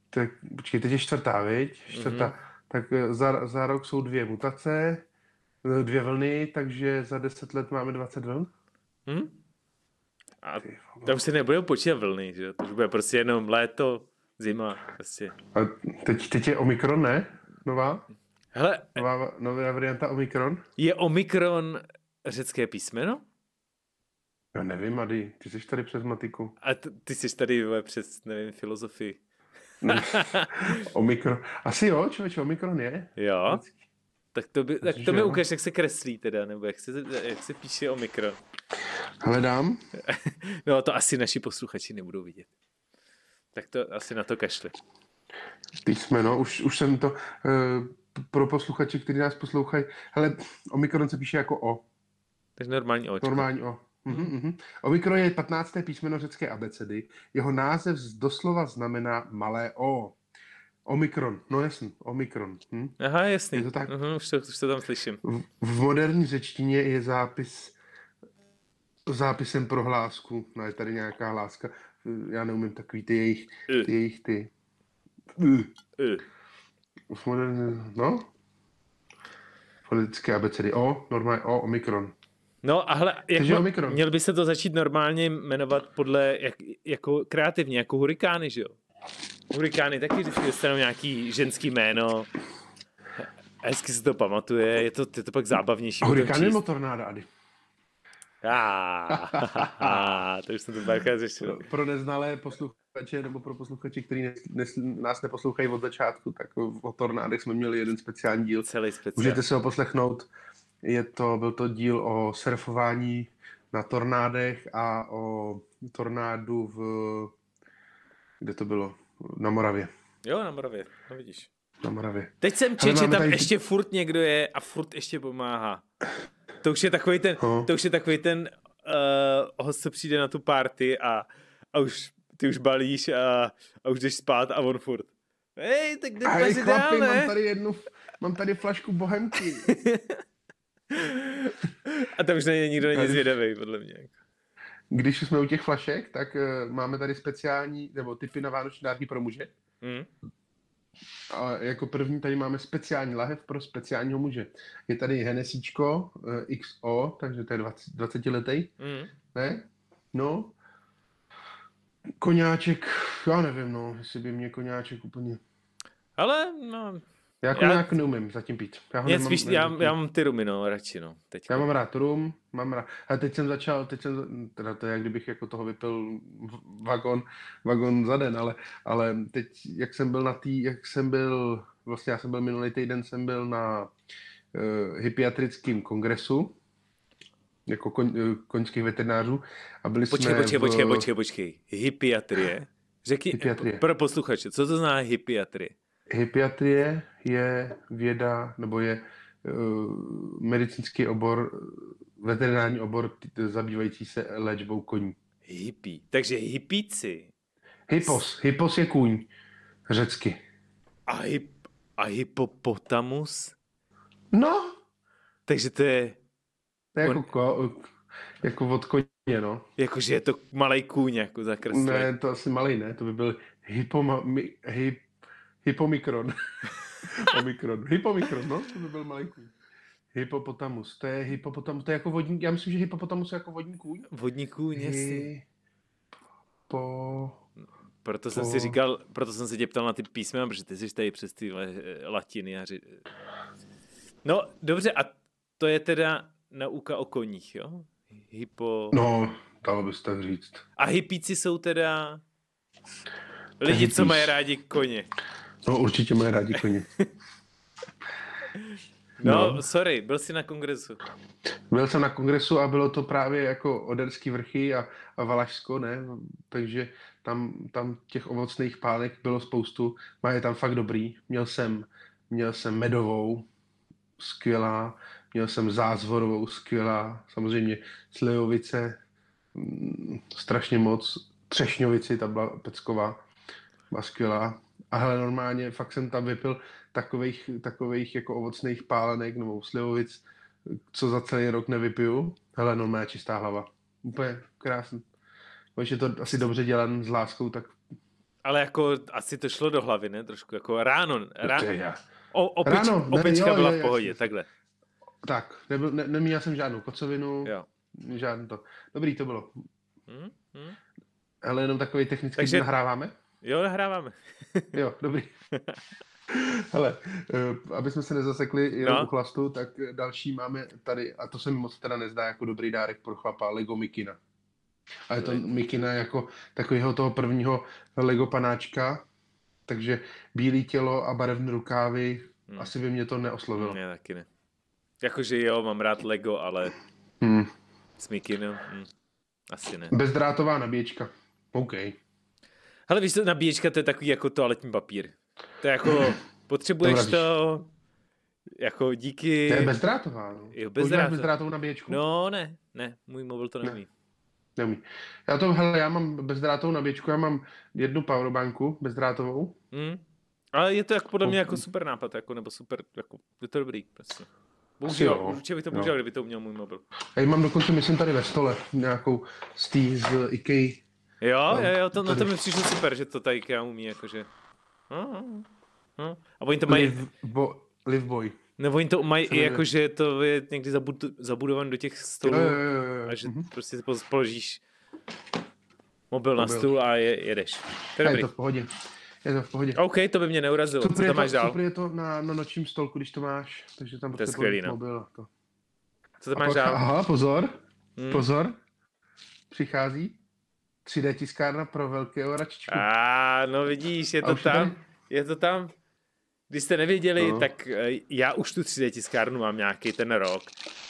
tak, počkej, teď je čtvrtá, viď? Čtvrtá. Mhm. Tak eh, za, za rok jsou dvě mutace, eh, dvě vlny, takže za deset let máme 20 vln. Hm? A to už se nebudou počítat vlny, že? To už bude prostě jenom léto, zima, prostě. A teď, teď je Omikron, ne? Nová? Hele, Nová, nová varianta Omikron? je Omikron řecké písmeno? Já nevím, Ady, ty jsi tady přes matiku. A t- ty jsi tady vole, přes, nevím, filozofii. [LAUGHS] Omikron. Asi jo, člověče, Omikron je. Jo? Tak to, by, tak to mi ukáž, jak se kreslí teda, nebo jak se, jak se píše Omikron. Hledám. [LAUGHS] No to asi naši posluchači nebudou vidět. Tak to asi na to kašli. Písmeno, už, už jsem to uh, pro posluchače, kteří nás poslouchají. Hele, Omikron se píše jako O. Takže normální očko. Normální O. Mhm, mhm. Omikron je 15. písmeno řecké abecedy. Jeho název doslova znamená malé O. Omikron, no jasný, Omikron. Hm? Aha, jasný. Je to tak? Uh-huh, už, to, už to tam slyším. V, v moderní řečtině je zápis zápisem pro hlásku. No je tady nějaká hláska. Já neumím takový ty jejich, ty jejich ty. V moderní, no? Fonetické abecedy. O, normálně O, Omikron. No a hle, jak Takže ma- Omikron. měl by se to začít normálně jmenovat podle, jak, jako kreativně, jako hurikány, že jo? Hurikány taky vždycky dostanou nějaký ženský jméno. Hezky se to pamatuje, je to, je to pak zábavnější. Hurikán potom číst. nebo tornáda, Ady? Ah, [LAUGHS] to už jsem to párkrát řešil. Pro neznalé posluchače nebo pro posluchače, kteří nes, nes, nás neposlouchají od začátku, tak o tornádech jsme měli jeden speciální díl. Celý speciál. Můžete si ho poslechnout. Je to, byl to díl o surfování na tornádech a o tornádu v... Kde to bylo? Na Moravě. Jo, na Moravě, no vidíš. Na Moravě. Teď jsem četl, že tam tady- ještě furt někdo je a furt ještě pomáhá. To už je takový ten, No. to už je takový ten uh, host, co přijde na tu party a, a už ty už balíš a, a už jdeš spát a on furt. Hej, tak jdem Hej dál, mám tady jednu, mám tady flašku bohemky. [LAUGHS] [LAUGHS] A tam už není nikdo není zvědavý, podle mě. Když jsme u těch flašek, tak uh, máme tady speciální, nebo typy na vánoční dárky pro muže. Hm? A jako první tady máme speciální lahev pro speciálního muže. Je tady Hennesíčko uh, XO, takže to je 20, 20 letý, Hm? ne? No. Koňáček, já nevím, no, jestli by mě koňáček úplně... Ale no, Já koňák neumím zatím pít. Já, ho nemám, spíš, já, já mám ty rumy, no, radši, no, teď. já mám rád rum, mám rád. A teď jsem začal, teď jsem, teda to je, jak kdybych jako toho vypil vagon, vagon za den, ale, ale teď, jak jsem byl na tý, jak jsem byl, vlastně já jsem byl minulý týden, jsem byl na uh, hypiatrickém kongresu, jako koň, uh, koňských veterinářů a byli Počkej, jsme počkej, v, počkej, počkej, počkej. Hypiatrie. Řekni, Hypiatrie. pro posluchače, co to znamená hypiatrie? Hypiatrie je věda, nebo je uh, medicínský obor, veterinární obor t- zabývající se léčbou koní. Hippie. Takže hippíci. Hypos. Hypos je kůň. Řecky. A, hyp, a hypopotamus? No, Takže to je, to je jako, On- ko, jako od koně, no. jakože je to malý kůň, jako zakreslený. Ne, to asi malý, ne? To by byl hypoma, mi, hyp, hypomikron. [LAUGHS] [LAUGHS] Omikron. Hypomikron, no? To by byl malý kůň. Hypopotamus. To je hypopotamus. To je jako vodní, já myslím, že hypopotamus je jako vodní kůň. Vodní kůň, jasný. Po... Proto jsem po- si říkal, proto jsem se tě ptal na ty písmena, protože ty jsi tady přes ty latiny. A ři... No, dobře, a to je teda nauka o koních, jo? Hypo... No, dalo bys tak říct. A hippíci jsou teda lidi, co mají rádi koně. No, určitě mají rádi koně. No, [LAUGHS] No. sorry, byl jsi na kongresu. Byl jsem na kongresu a bylo to právě jako Oderský vrchy a, a Valašsko, ne? Takže tam, tam těch ovocných pánek bylo spoustu. Má je tam fakt dobrý. Měl jsem, měl jsem medovou, skvělá. Měl jsem zázvorovou, skvělá. Samozřejmě slivovice, mm, strašně moc. Třešňovici, ta byla pecková, byla skvělá. A hele, normálně fakt jsem tam vypil takových, takových jako ovocných pálenek nebo slivovic, co za celý rok nevypiju. Hele, normálně čistá hlava. Úplně krásný. Když je to asi dobře dělan s láskou, tak Ale jako asi to šlo do hlavy, ne? Trošku jako ráno. to je Rá... já. O, opič, Ráno, ne, opička jo, byla jo, v pohodě, jasně. takhle. Tak, nebyl, ne, neměl jsem žádnou kocovinu, Jo. žádný to. Dobrý to bylo. Hm? Hm? Ale jenom takový technický, Takže... nahráváme? Jo, nahráváme. [LAUGHS] Jo, dobrý. Hele, eh, aby jsme se nezasekli jenom No. u chlastu, tak další máme tady, a to se mi moc teda nezdá jako dobrý dárek pro chlapa, Lego Mikina. A je to. Mikina jako takového toho prvního Lego panáčka, takže bílé tělo a barevné rukávy, Hmm. asi by mě to neoslovilo. Ne, taky ne. Jakože jo, mám rád Lego, ale Hmm. s Mikinem, hm. asi ne. Bezdrátová nabíječka. OK. Hele, víš co, nabíječka to je takový jako toaletní papír. To je jako, [LAUGHS] potřebuješ vravíš. to, jako díky... To je bezdrátová. No. Jo, bezdrátová. bezdrátovou nabíječku? No ne, ne, můj mobil to Ne. neumí. Neumí. Já to, hele, já mám bezdrátovou nabíječku, já mám jednu powerbanku bezdrátovou. Hm? Ale je to jako podle mě jako super nápad, jako, nebo super, jako, je to dobrý, prostě. Bohužel, jo. určitě bych to použil, kdyby to uměl můj mobil. Já mám dokonce, myslím, tady ve stole, nějakou z té z IKEA. Jo, No, jo, jo, to, no to mi přišlo super, že to tady IKEA umí, jakože. No, no, no. A oni to mají, Live, bo, live Boy. nebo oni to mají i jako, že to je někdy zabud- zabudované do těch stolů Jo, jo, jo, jo. a že Mhm. prostě položíš mobil na Mobil. stůl a je, jedeš. To je A je to v pohodě. Je to v pohodě. OK, to by mě neurazilo. Co Super je, tam to, máš dál? super je to na, na nočním stolku, když to máš, takže tam To je skvělý, no. mobil a to. Co tam máš pak, dál? aha, pozor, Hm? pozor. Přichází 3D tiskárna pro velkého račičku. A no vidíš, je to tam, tady- je to tam. Když jste nevěděli, No. tak eh, já už tu 3D tiskárnu mám nějaký ten rok.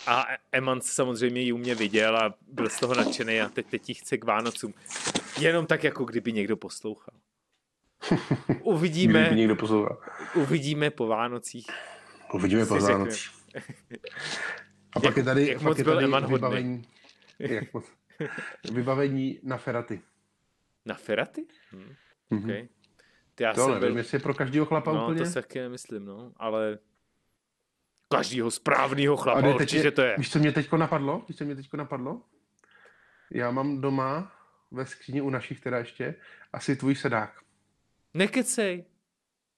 A Eman samozřejmě ji u mě viděl a byl z toho nadšený a teď, teď ji chce k Vánocům. Jenom tak, jako kdyby někdo poslouchal. [LAUGHS] Kdyby Uvidíme, někdo poslouchal. uvidíme po Vánocích. Uvidíme po. Vánoci. A Jak- pak je tady, jak pak moc je byl tady Eman hodný? vybavení, jak moc, [LAUGHS] vybavení na feraty. Na Feraty? Hm. Mhm. Okay. Ty já To nevím, byl... jestli je pro každého chlapa No, úplně. to si taky nemyslím, no, ale každýho správného chlapa teď určitě je- to je. Víš, co mě teďko napadlo? Víš, co mě teďko napadlo? Já mám doma ve skříni u našich teda ještě asi tvůj sedák. Nekecej.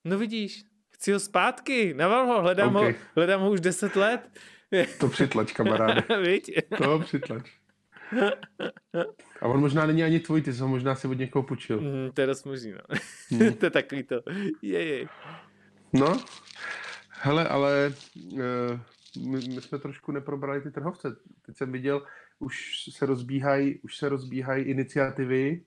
No vidíš, chci ho zpátky, naval ho, hledám, OK. ho, hledám ho už 10 let. To přitlač, kamaráde. [LAUGHS] To přitlač. A on možná není ani tvůj, ty jsi ho možná si od někoho půjčil. Mm, to je dost možný, no. Hmm. [LAUGHS] to je takový to. Jej, No, hele, ale eh, my, my jsme trošku neprobrali ty trhovce. Teď jsem viděl, už se rozbíhají, už se rozbíhají iniciativy,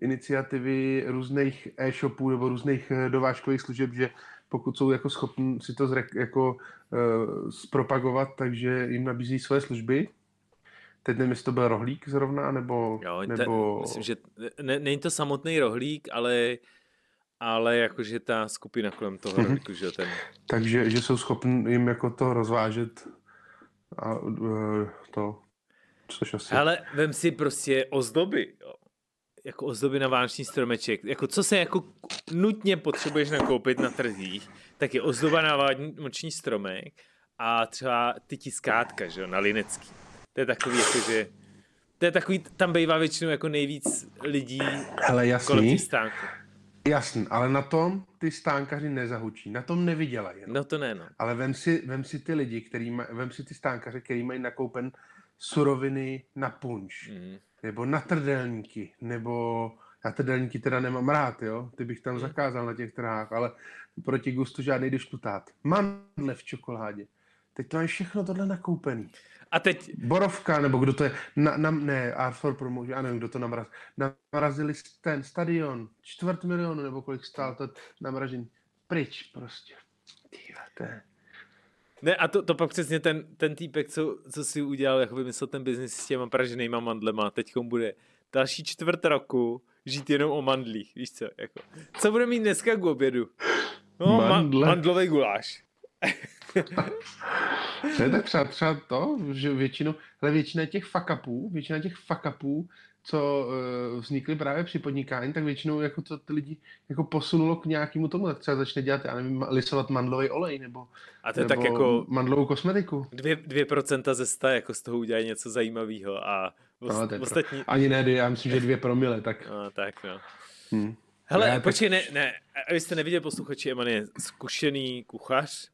iniciativy různých e-shopů nebo různých eh, dovážkových služeb, že pokud jsou jako schopni si to zrek, jako uh, zpropagovat, takže jim nabízí své služby. Teď nevím, jestli to byl rohlík zrovna, nebo... Jo, nebo... nebo... myslím, že ne, není to samotný rohlík, ale, ale jakože ta skupina kolem toho Mhm. rohlíku, že jo, ten... Takže že jsou schopni jim jako to rozvážet a uh, to Což asi... Ale vem si prostě ozdoby, jo. Jako ozdoby na vánoční stromeček. Jako co se jako nutně potřebuješ nakoupit na trzích, tak je ozdoba na vánoční stromek a třeba ty tiskátka, že jo, na linecký. To je takový, jako, že to je takový, tam bývá většinou jako nejvíc lidí Hele, kolem jasný, těch stánků. jasný, ale na tom ty stánkaři nezahučí, na tom nevydělají. No. No to ne, no. Ale vem si, vem si ty lidi, který maj, vem si ty stánkaře, který mají nakoupen suroviny na punč, Mm. nebo na trdelníky, nebo já trdelníky teda nemám rád, jo, ty bych tam Hmm. zakázal na těch trhách, ale proti gustu žádný deštutát. Mandle v čokoládě. Teď to mají všechno tohle nakoupený. A teď, Borovka, nebo kdo to je, na, na, ne, Art for Promotion, já nevím, kdo to namraz, namrazili ten stadion, čtvrt milionu, nebo kolik stál to namražení, pryč prostě. Tyhle, to je... ne, a to, to pak přesně ten, ten týpek, co, co si udělal, jako vymyslel ten biznis s těma praženýma mandlema, teď bude další čtvrt roku žít jenom o mandlích, víš co, jako. Co bude mít dneska k obědu? No, ma- Mandle. mandlový guláš. [LAUGHS] Ne, tak třeba, třeba to, že většinou, ale většina těch fuck upů, většina těch fuck upů, co uh, vznikly právě při podnikání, tak většinou jako to ty lidi jako posunulo k nějakému tomu, tak třeba začne dělat, já nevím, lisovat mandlový olej, nebo, A to je nebo tak jako mandlovou kosmetiku. dvě, dvě procenta ze sta, jako z toho udělají něco zajímavého a No, ost, to je pro- ostatní... Ani ne, já myslím, že dvě promile, tak... No, tak no. Hm. Hele, Ne, ne, tak- počkej, ne, ne, a vy jste neviděli posluchači, Eman je zkušený kuchař,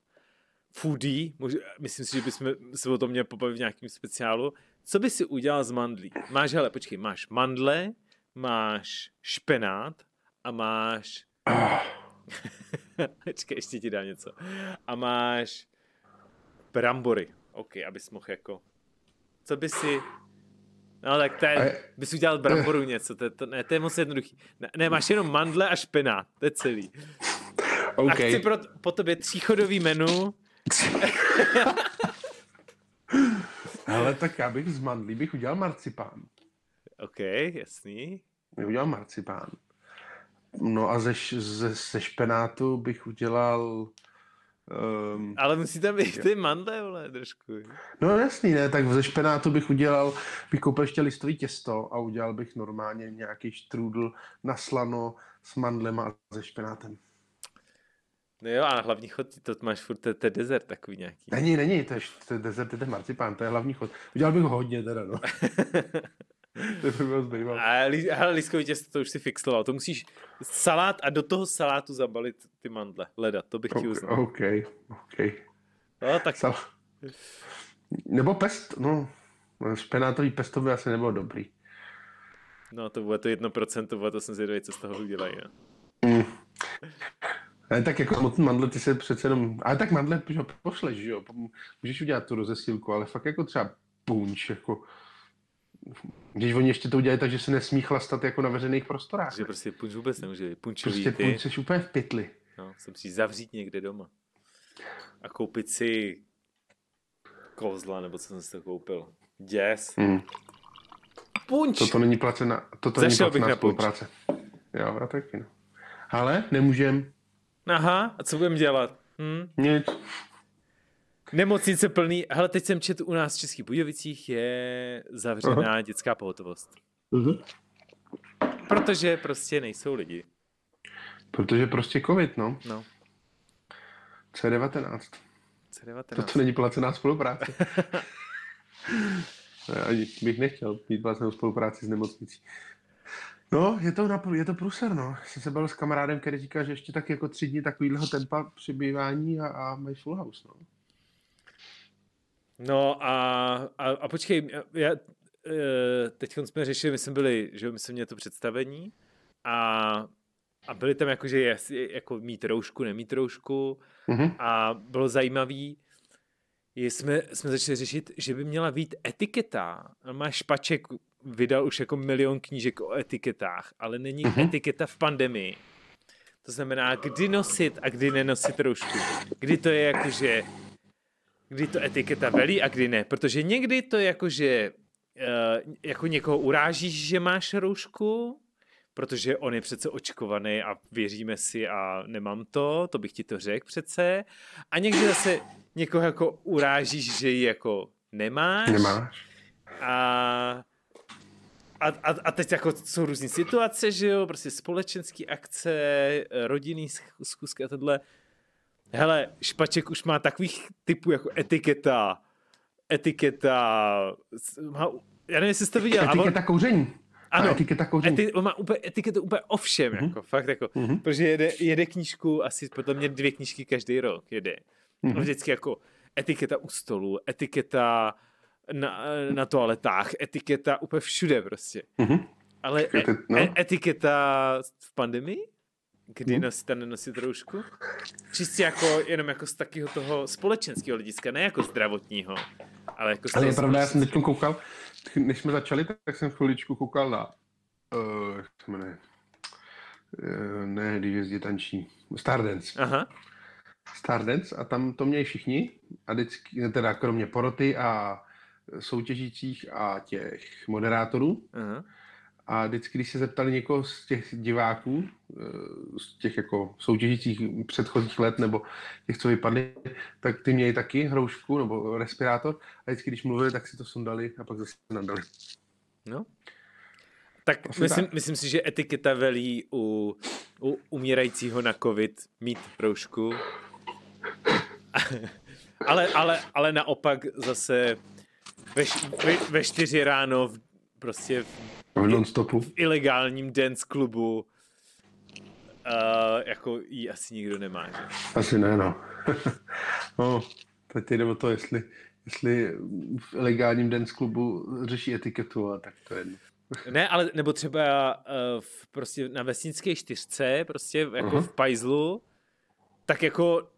foodie, myslím si, že bychom se o tom měli pobavit v nějakém speciálu. Co by si udělal z mandlí? Máš, hele, počkej, máš mandle, máš špenát a máš... [LAUGHS] Počkej, ještě ti dám něco. A máš brambory. OK, abys mohl jako... Co by si... No tak to A je, bys udělal bramboru něco, to, je- to, ne, to je moc jednoduchý. Ne, ne, máš jenom mandle a špenát, to je celý. A OK. chci pro, po tobě tříchodový menu, [LAUGHS] Ale tak já bych z mandlí bych udělal marcipán. OK, jasný. Bych udělal marcipán. No a ze, ze, ze špenátu bych udělal... Um, Ale musí tam být ty mandle, vole, trošku. no jasný, ne, tak ze špenátu bych udělal, bych koupil ještě listový těsto a udělal bych normálně nějaký štrůdl na slano s mandlema a se špenátem. No jo, a hlavní chod to máš furt, to, to je dezert takový nějaký. Není, není, to je, to je dezert, to je ten marcipán, to je hlavní chod. Udělal bych ho hodně teda, no. [LAUGHS] to by bylo zbýval. A li, hele, lískový těsto to už si fixoval. To musíš salát a do toho salátu zabalit ty mandle. Leda, to bych ti uznal. OK, OK. No, tak Sal... Nebo pest, no. Špenátový pesto by asi nebylo dobrý. no, to bude to jedno procento, to jsem zvědavý, co z toho udělají. No. Mm. Ale tak jako samotný mandle, ty se přece jenom... Ale tak mandle pošleš, že jo? Můžeš udělat tu rozesílku, ale fakt jako třeba punč, jako... Když oni ještě to udělají tak, že se nesmí chlastat jako na veřejných prostorách. Že prostě punč vůbec nemůže být. Punčový Prostě ty. punč seš úplně v pytli. No, se musíš zavřít někde doma. A koupit si kozla, nebo co jsem si to koupil. Děs. Mm. Punč! Toto není placená, toto není Zašel bych placená na punč. spolupráce. Jo, já taky no. Ale nemůžem Aha, a co budeme dělat? Hm? nic. Nemocnice plný. Hele, teď jsem četl u nás v Českých Budějovicích je zavřená Aha. dětská pohotovost. Mhm. Protože prostě nejsou lidi. Protože prostě covid, no. No, C19. C19. Toto není placená spolupráce. [LAUGHS] Já ani bych nechtěl mít placenou spolupráci s nemocnicí. No, je to, na, je to průser, no. Jsem se bavil s kamarádem, který říká, že ještě tak jako tři dny takovýhleho tempa přibývání a, a mají full house, no. No a, a, a počkej, já, eh, teď jsme řešili, my jsme byli, že my jsme měli to představení a, a byli tam jako, že je, jako mít roušku, nemít roušku Mhm. a bylo zajímavý, jsme, jsme začali řešit, že by měla být etiketa. Má Špaček vydal už jako milion knížek o etiketách, ale není Mhm. etiketa v pandemii. To znamená, kdy nosit a kdy nenosit roušku. Kdy to je jako, že kdy to etiketa velí a kdy ne. Protože někdy to je jako, že uh, jako někoho urážíš, že máš roušku, protože on je přece očkovaný a věříme si a nemám to, to bych ti to řekl přece. A někdy zase někoho jako urážíš, že ji jako nemáš. Nemáš. A, a, a, a teď jako jsou různé situace, že jo, prostě společenské akce, rodinný schůzky a tohle. Hele, Špaček už má takových typů jako etiketa, etiketa, má, já nevím, jestli jste to viděl. Etiketa on, kouření. Ano, etiketa kouření. Eti, on má úplně, etiketu úplně o všem, mm-hmm. jako, fakt jako, mm-hmm. protože jede, jede knížku, asi podle mě dvě knížky každý rok jede. Mm-hmm. Vždycky jako etiketa u stolu, etiketa na, na toaletách, etiketa úplně všude prostě. Mm-hmm. Ale e, no. e, etiketa v pandemii? Kdy hmm. nosíte, nenosit roušku? Čistě jako, jenom jako z takového toho společenského hlediska, ne jako zdravotního, ale jako Ale je pravda, já jsem teď koukal, než jsme začali, tak jsem chviličku koukal na, uh, jak se jmenuje, uh, ne, když jezdí tančí, Stardance. Aha. Stardance a tam to měli všichni, a vždycky, teda kromě poroty a soutěžících a těch moderátorů. Aha. A vždycky, když se zeptali někoho z těch diváků, eh, z těch jako soutěžících předchozích let, nebo těch, co vypadli, tak ty měli taky hroušku nebo respirátor. A vždycky, když mluvili, tak si to sundali a pak zase nadali. No. Tak Asi myslím, tak. myslím si, že etiketa velí u, u umírajícího na covid mít roušku. [LAUGHS] ale, ale, ale naopak zase ve, ve, ve čtyři ráno v, prostě v, non-stopu. v ilegálním dance klubu uh, jako ji asi nikdo nemá. Že? Asi ne, no. [LAUGHS] no teď jde o to, jestli, jestli v ilegálním dance klubu řeší etiketu, a tak to je jedno. [LAUGHS] Ne, ale nebo třeba uh, v, prostě na vesnické čtyřce, prostě jako uh-huh. v Pajzlu, tak jako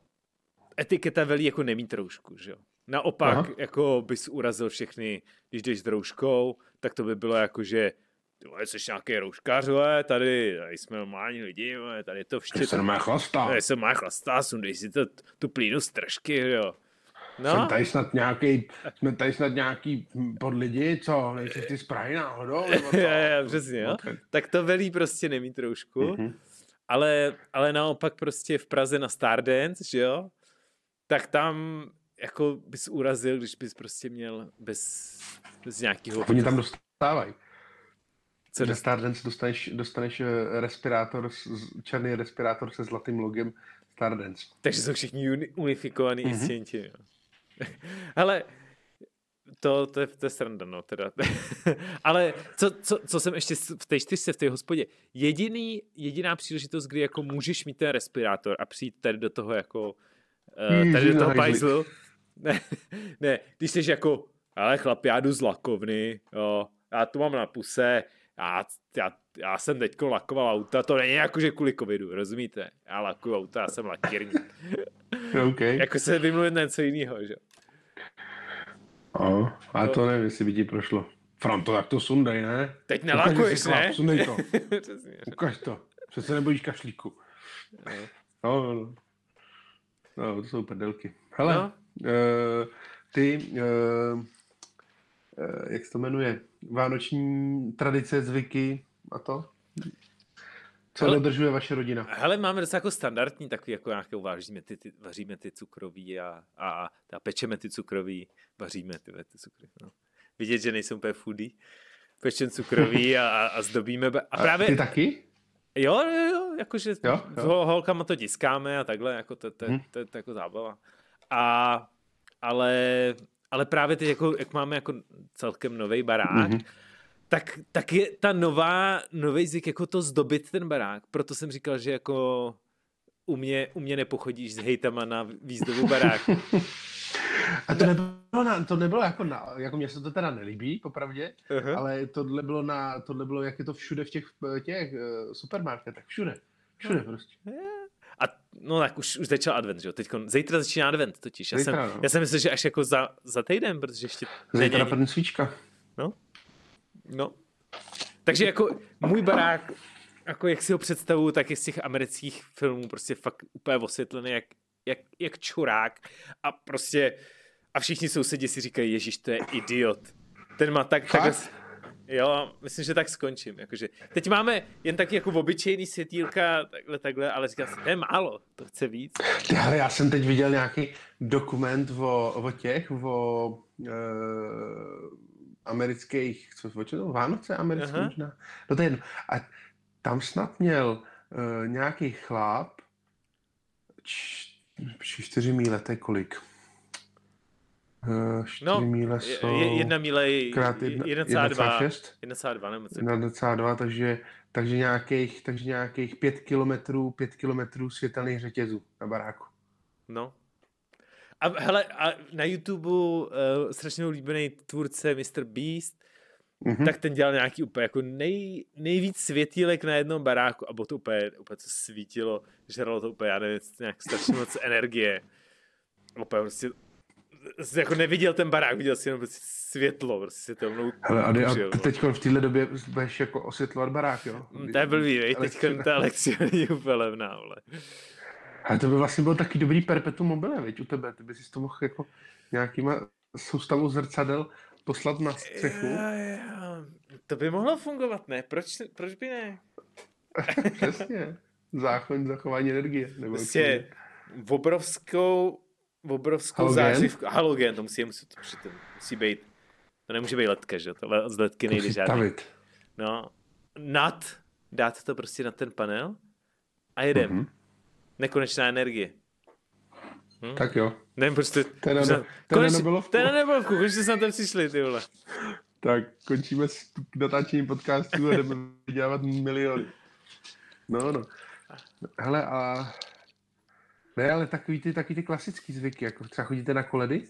etiketa velí jako nemít roušku, že jo? Naopak, Aha. jako bys urazil všechny, když jdeš s rouškou, tak to by bylo jako, že ty jsi nějaký rouškář, tady, tady jsme normální lidi, tady to. Tady se má chlastá. Tady se má chlastá, sundej si to, tu plínu z trošky, jo. No. Jsem tady snad nějaký, jsme tady snad nějaký pod lidi, co, nejsi ty z Prahy náhodou? [LAUGHS] je, přesně, jo. Okay. Tak to velí prostě nemít roušku, mm-hmm. ale, ale naopak prostě v Praze na Stardance, že jo, tak tam jako bys urazil, když bys prostě měl bez, bez nějakého... Oni tam dostávají. Co Na Stardance dostaneš, dostaneš eh, respirátor, černý respirátor se zlatým logem Stardance. Takže jsou všichni uni, unifikovaní mm-hmm. Jo. [LAUGHS] Ale to, to, je, to je sranda, no, teda. [LAUGHS] Ale co, co, co jsem ještě v té čtyřce, v té hospodě, jediný, jediná příležitost, kdy jako můžeš mít ten respirátor a přijít tady do toho jako, uh, tady do toho pajzlu, ne, [LAUGHS] ne, když jsi jako, ale chlap, já jdu z lakovny, jo, já tu mám na puse, já, já, já jsem teď lakoval auta, to není jako, že kvůli covidu, rozumíte? Já lakuju auta, já jsem lakírník. [LAUGHS] okay. jako se vymluvit na něco jiného, že? Oh, a to, nevím, jestli by ti prošlo. Franto, tak to sundej, ne? Teď nelakuješ, ne? Sundej to. [LAUGHS] Ukaž to. Přece nebojíš kašlíku. No. No, no, to jsou prdelky. Hele, no. uh, ty, uh, uh, jak se to jmenuje, vánoční tradice, zvyky a to? Co hele, dodržuje vaše rodina? Hele, máme docela jako standardní takový, jako nějaké vaříme ty, ty, vaříme ty cukroví a, a, a pečeme ty cukroví, vaříme ty, ty cukroví. No. Vidět, že nejsou úplně foodie. Pečem cukroví a, a, a zdobíme. A, právě, a ty taky? Jo, jo, jo, jakože jo, jo. holkama to tiskáme a takhle, jako to, to, to, hm. to, to, to jako zábava. A, ale, ale právě teď, jako, jak máme jako celkem nový barák, mm-hmm. tak, tak je ta nová, nový zvyk jako to zdobit ten barák. Proto jsem říkal, že jako u mě, u mě nepochodíš s hejtama na výzdobu baráku. [LAUGHS] A to nebylo, na, to nebylo jako na, jako mně se to teda nelíbí, popravdě, uh-huh. ale tohle bylo na, tohle bylo, jak je to všude v těch, těch uh, supermarketech, všude, všude no. prostě. A no tak už, už začal advent, že jo? Teď zítra začíná advent totiž. Já, zítra, jsem, no. já jsem myslel, že až jako za, za týden, protože ještě... Zítra první svíčka. No. No. Takže jako můj barák, jako jak si ho představuju, tak je z těch amerických filmů prostě fakt úplně osvětlený jak, jak, jak čurák a prostě a všichni sousedí si říkají, ježiš, to je idiot. Ten má tak, tak Jo, myslím, že tak skončím. Jakože, teď máme jen taky jako obyčejný světýlka, takhle, takhle, ale říkám si, to je málo, to chce víc. [LAUGHS] Ale já jsem teď viděl nějaký dokument o, o těch, o e, amerických, co o čem Vánoce americké možná. No to je jedno. A tam snad měl uh, nějaký chlap, č, čtyři míle, to je kolik? Uh, čtyři No, míle jsou... je- Jedna míle je krát jedna- 1,2. 1,6? 1,2 nebo co? 1,2, takže, takže nějakých, takže nějakých pět kilometrů, pět kilometrů světelných řetězů na baráku. No. A hele, a na YouTube uh, strašně oblíbený tvůrce Mr. Beast, Mhm. tak ten dělal nějaký úplně jako nej, nejvíc světílek na jednom baráku a bylo to úplně, úplně co svítilo, žralo to úplně, já nevím, nějak strašně moc energie. Úplně prostě, jako neviděl ten barák, viděl si jenom prostě světlo, prostě světelnou Hele, a, kůži, jo. a teď v téhle době budeš jako osvětlovat barák, jo? Mm, To je blbý, vej, teď ta elektřina [LAUGHS] není úplně levná, vole. Ale to by vlastně byl taky dobrý perpetuum mobile, veď, u tebe. Ty bys si to mohl jako nějakýma soustavou zrcadel poslat na střechu. Jo, jo. To by mohlo fungovat, ne? Proč, proč by ne? [LAUGHS] Přesně. Záchod zachování energie. Nebo Prostě je. obrovskou, obrovskou Halogen? zářivku. Halogen, to musí, musí, to, musí, to musí být, to nemůže být letka, že? To z letky nejde žádný. tavit. No, nad, dát to prostě na ten panel a jedem. Mhm. Nekonečná energie. Hm? Tak jo. Nevím, proč proč to je na konečně- je na Nobelovku, konečně jsme na to přišli, ty vole. Tak končíme s natáčením podcastu a jdeme vydělávat miliony. No, no. Hele, a... Ne, ale takový ty, takový ty klasický zvyky, jako třeba chodíte na koledy?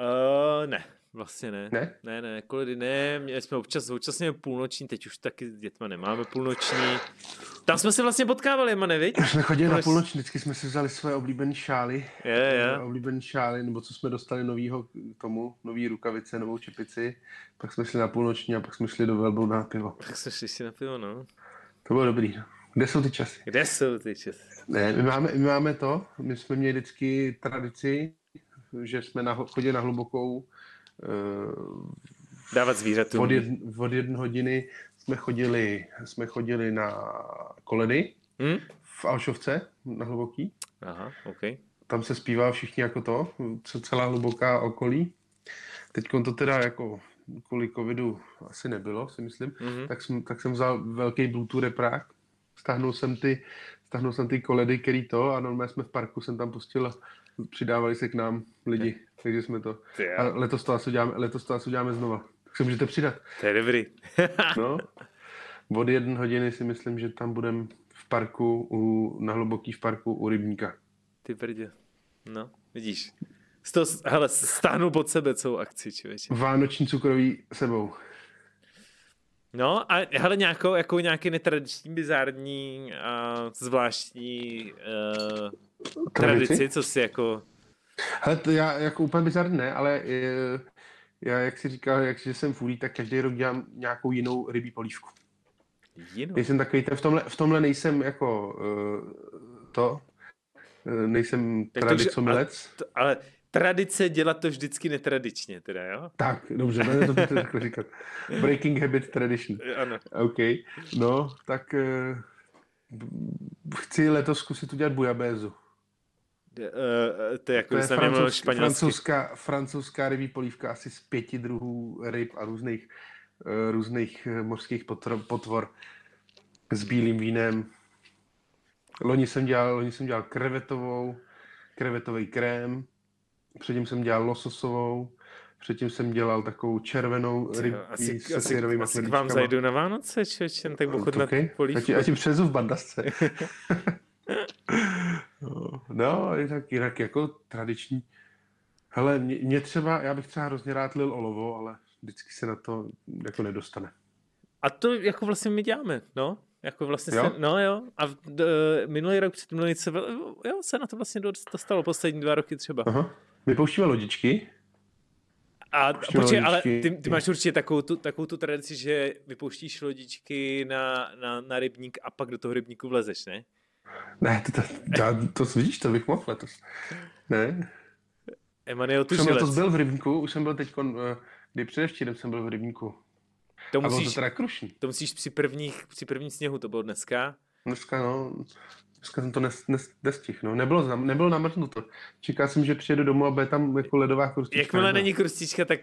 Uh, ne, vlastně ne. Ne? Ne, ne, koledy ne, měli jsme občas, měli půlnoční, teď už taky s dětma nemáme půlnoční. Tam jsme se vlastně potkávali, Mane, viď? My jsme chodili na Proč? půlnoč, vždycky jsme si vzali své oblíbené šály. Je, je. Oblíbené šály, nebo co jsme dostali novýho k tomu, nový rukavice, novou čepici. Pak jsme šli na půlnoční a pak jsme šli do Velbou na pivo. Tak jsme šli si na pivo, no. To bylo dobrý. Kde jsou ty časy? Kde jsou ty časy? Ne, my máme, my máme to, my jsme měli vždycky tradici, že jsme na, chodili na hlubokou Dávat zvířatům. od, jed, od jedné hodiny jsme chodili, jsme chodili na koledy Hm? v Alšovce na hluboký. Aha, OK. Tam se zpívá všichni jako to, co celá hluboká okolí. Teď to teda jako kvůli covidu asi nebylo, si myslím, Mhm. tak, jsem, tak jsem vzal velký Bluetooth reprák, stáhnul jsem ty, stáhnul jsem ty koledy, který to a normálně jsme v parku, jsem tam pustil přidávali se k nám lidi, takže jsme to. A letos to asi uděláme, letos to asi uděláme znova. Tak se můžete přidat. To je dobrý. [LAUGHS] No. Od jedné hodiny si myslím, že tam budeme v parku, u, na hluboký v parku u rybníka. Ty prdě. No, vidíš. Toho, hele, stáhnu pod sebe celou akci, člověče. Vánoční cukroví sebou. No a hele, nějakou, jako nějaký netradiční, bizární a zvláštní uh, tradici, co si jako... Hele, to já jako úplně bizarní ne, ale eh, já, jak si říkal, jak, že jsem fůlí, tak každý rok dělám nějakou jinou rybí polívku. Jinou. Nejsem takový, ten, v tomhle, v tomhle nejsem jako uh, to, uh, nejsem Tak tradicomilec. To, ale tradice dělat to vždycky netradičně, teda, jo? Tak, dobře, ne, to bych to takhle říkat. [LAUGHS] Breaking habit tradition. Ano. OK, no, tak uh, chci letos zkusit udělat bujabézu. Uh, to je jako, To je francouz, francouzská, francouzská rybí polívka asi z pěti druhů ryb a různých, uh, různých eh, mořských potvor, potvor s bílým vínem. Loni jsem dělal, loni jsem dělal krevetovou, krevetový krém, předtím jsem dělal lososovou, předtím jsem dělal takovou červenou rybí asi, se asi, syrovými asi k vám zajdu na Vánoce, člověče, tak chodit Okay. polívku. Ať, ať ti přezu v bandasce. [LAUGHS] no, no, je tak jinak jako tradiční. Hele, mě, mě třeba, já bych třeba hrozně rád lil olovo, ale vždycky se na to jako nedostane. A to jako vlastně my děláme, no. Jako vlastně Jo? Se, no jo. A v, d, minulý rok, před minulý se, jo, se na to vlastně dost- dostalo poslední dva roky třeba. Aha. My pouštíme lodičky. A počkej, ale ty, ty máš určitě takovou tu, takovou tu tradici, že vypouštíš lodičky na, na, na rybník a pak do toho rybníku vlezeš, ne? Ne, to, to, to, to, to vidíš, to bych mohl letos. Ne, Emanuel už jsem letos byl v rybníku, už jsem byl teď, kdy předevčírem jsem byl v rybníku. To A bylo to musíš, teda krušný. to musíš při, prvních, při prvním sněhu, to bylo dneska. Dneska, no, dneska jsem to nes, nes, nestihl, no. Nebylo, zam- nebylo namrznuto. Čekal jsem, že přijedu domů a bude tam jako ledová krustička. Jakmile není krustička, tak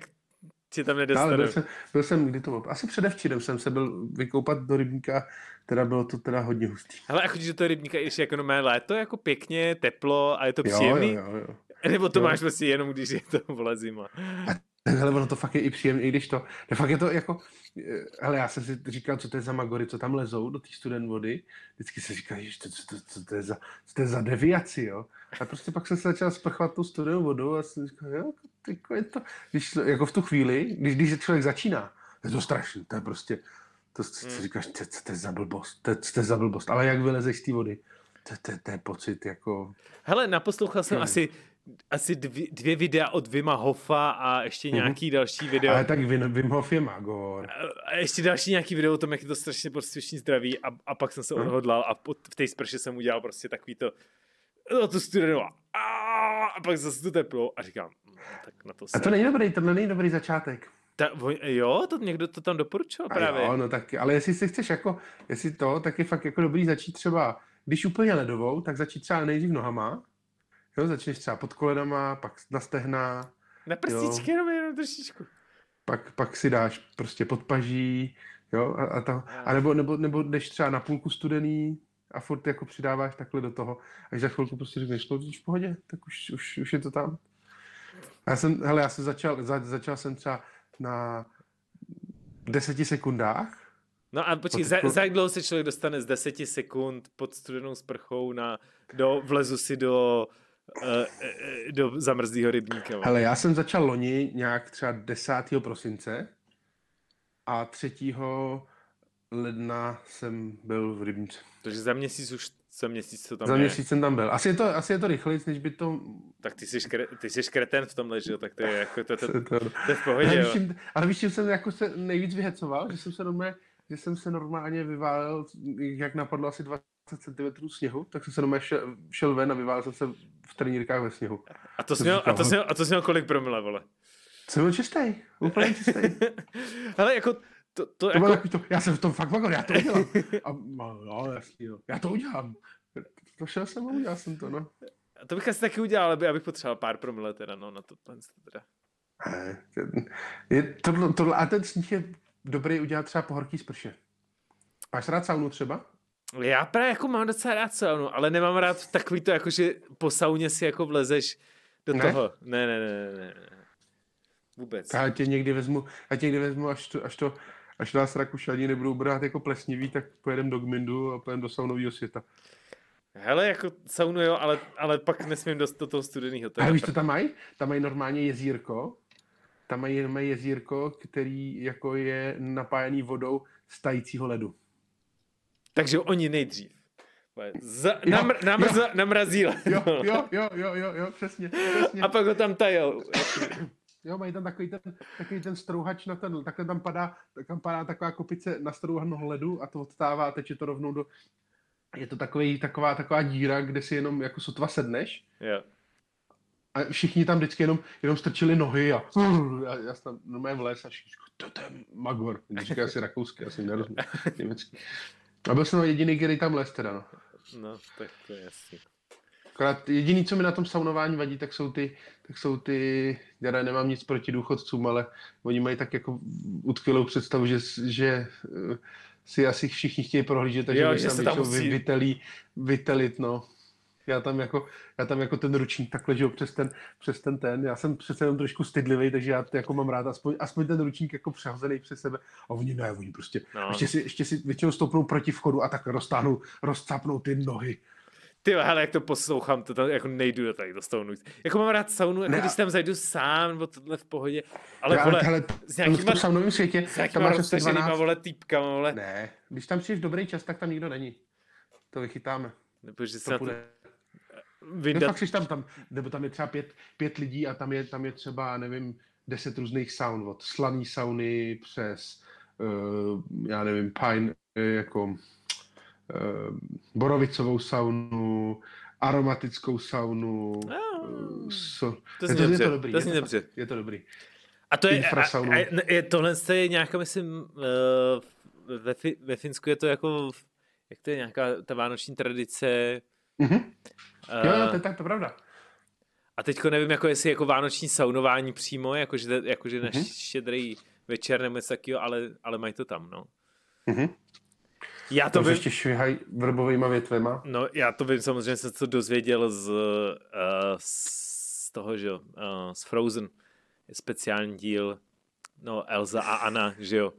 tě tam ale nedostanu. byl jsem, byl jsem, kdy to bylo? Asi předevčírem jsem se byl vykoupat do rybníka, teda bylo to teda hodně hustý. Hele, a chodíš do toho rybníka, když je jako normálně léto, jako pěkně, teplo a je to Jo, příjemný? jo, jo, jo. Nebo to jo. máš prostě jenom, když je to vole zima. [CLEARS THROAT] Hele, ono to fakt je i příjemné, i když to, ne, fakt je to jako, eh, hele, já jsem si říkal, co to je za magory, co tam lezou do té student vody, vždycky se říkal, že to, co, to, co, to, je za, co to je za deviaci, jo. A prostě pak jsem se začal sprchovat tou studenou vodou a jsem říkal, jo, jako je to, když, to- jako v tu chvíli, když, když člověk začíná, je to strašný, to je prostě, to si Hmm. říkáš, to, co to je za blbost, to, je- to je za blbost, ale jak vylezeš z té vody, to, to, to je pocit, jako, Hele, naposlouchal jsem Hmm. asi, asi dvě, dvě videa od Vima Hoffa a ještě Mhm. nějaký další video. ale tak Wim, Wim Hof je magor. A ještě další nějaký video o tom, jak je to strašně prostituční zdraví a, a pak jsem se Hm. odhodlal a pod, v té sprše jsem udělal prostě takový to no, tu studenou a, a pak zase tu teplo a říkám, "Mm, tak na to se. A to není dobrý, to není dobrý začátek. Ta, jo, to někdo to tam doporučoval A právě. Jo, no tak, ale jestli si chceš jako, jestli to, tak je fakt jako dobrý začít třeba, když úplně ledovou, tak začít třeba nejdřív nohama, jo, začneš třeba pod kolenama, pak na stehna, Na prstíčky jenom, jenom trošičku. pak, pak si dáš prostě pod paží, jo, a, a, to, a nebo, nebo, nebo jdeš třeba na půlku studený a furt jako přidáváš takhle do toho, až za chvilku prostě řekneš, no už v pohodě, tak už, už, už je to tam. A já jsem, hele, já jsem začal, za, začal jsem třeba na deseti sekundách, No a počkej, za, za jak dlouho se člověk dostane z 10 sekund pod studenou sprchou na, do, vlezu si do, do zamrzlého rybníka. Hele, já jsem začal loni nějak třeba 10. prosince a 3. ledna jsem byl v Rybnice. Takže za měsíc už, za měsíc to tam Za je. měsíc jsem tam byl. Asi je to, asi je to rychleji, než by to... Tak ty jsi, škre, ty jsi škreten v tomhle, že jo? Tak to je jako, to, to, [LAUGHS] to, to, to je v pohodě, ale, víš, čím, ale víš, čím jsem jako se nejvíc vyhecoval? Že jsem se normálně, že jsem se normálně vyválel, jak napadlo asi 20 cm sněhu, tak jsem se normálně šel, šel ven a jsem se v trenírkách ve sněhu. A to jsem měl, a to měl, a to měl kolik promile, vole? Jsem byl čistý, úplně čistý. [LAUGHS] Hele, jako, to, to, To jako, bylo to, já jsem v tom fakt magor, já to udělám. A, no, no, jasný, jo. Já to udělám. To šel jsem a udělal jsem to, no. to bych asi taky udělal, ale abych potřeboval pár promile teda, no, na to, teda. To- Je, tohle, tohle, a ten sníh je dobrý udělat třeba po horký sprše. Máš rád saunu třeba? Já právě jako mám docela rád saunu, ale nemám rád takový to, jako že po sauně si jako vlezeš do Ne? toho. Ne, ne, ne, ne, ne. Vůbec. Já tě někdy vezmu, já tě někdy vezmu, až to, až to, až nás Rakušani nebudou brát jako plesnivý, tak pojedeme do Gmindu a pojedeme do saunového světa. Hele, jako saunu jo, ale, ale pak nesmím dost do toho studeného. A víš, co tam mají? Tam mají normálně jezírko. Tam mají, mají jezírko, který jako je napájený vodou z tajícího ledu. Takže oni nejdřív. Za, Jo, namr, namrza, namrazí Jo, vole. jo, jo, jo, jo, jo, přesně, přesně. A pak ho tam tajou. Jo, mají tam takový ten, takový ten strouhač na ten, takhle tam padá, tam padá taková kopice na strouhanou ledu a to odstává a teče to rovnou do, je to takový, taková, taková díra, kde si jenom jako sotva sedneš Jo. a všichni tam vždycky jenom, jenom strčili nohy a já, já jsem tam normálně vlez a všichni to, to je Magor. Říká asi rakouský, asi nerozumím, [LAUGHS] německý. A byl jsem jediný, který tam les teda, no. No, tak to je jasný. Akorát jediný, co mi na tom saunování vadí, tak jsou ty, tak jsou ty, já nemám nic proti důchodcům, ale oni mají tak jako utkvělou představu, že, že eh, si asi všichni chtějí prohlížet, takže Jo, že tam se tam musí- vytelí, vytelit, no. Já tam, jako, já tam jako ten ručník takhle, že jo, přes ten, přes ten ten, já jsem přece jenom trošku stydlivý, takže já to jako mám rád, aspoň, aspoň ten ručník jako přehozený přes sebe. A oni ne, oni prostě, No. ještě, si, ještě si většinou stoupnou proti vchodu a tak roztáhnou, rozcapnou ty nohy. Ty hele, jak to poslouchám, to tam jako nejdu do tady do saunu. Jako mám rád saunu, jako Ne, když tam zajdu sám, nebo tohle v pohodě. Ale Já- vole, hele, s v nějakýma, tom saunovém světě, s tam nějakýma máš asi roztaženýma, 12, vole, týpkama, vole. Ne, když tam přijdeš v dobrý čas, tak tam nikdo není. To vychytáme. Nebo že se To na to vyndat. fakt jsi tam, tam, nebo tam je třeba pět, pět lidí a tam je, tam je třeba, nevím, deset různých saun, od slaný sauny přes, uh, já nevím, pine, eh, jako uh, borovicovou saunu, aromatickou saunu. Ah, so, to je to, je to dobrý. to je fakt- dobře. Je to dobrý. A to je, a, a, je, tohle je nějaká, myslím, uh, ve, ve Finsku je to jako, jak to je nějaká ta vánoční tradice. Mhm. Uh, Jo, jo, to je tak, to pravda. A teďko nevím, jako jestli jako vánoční saunování přímo, jakože, jakože na mm-hmm. štědrý večer nebo něco takového, ale, ale mají to tam, no. Mm-hmm. Já to vím... ještě švihají vrbovýma větvema. No, já to vím, samozřejmě jsem to dozvěděl z, uh, z toho, že jo, uh, z Frozen. Je speciální díl, no, Elza a Anna, že jo,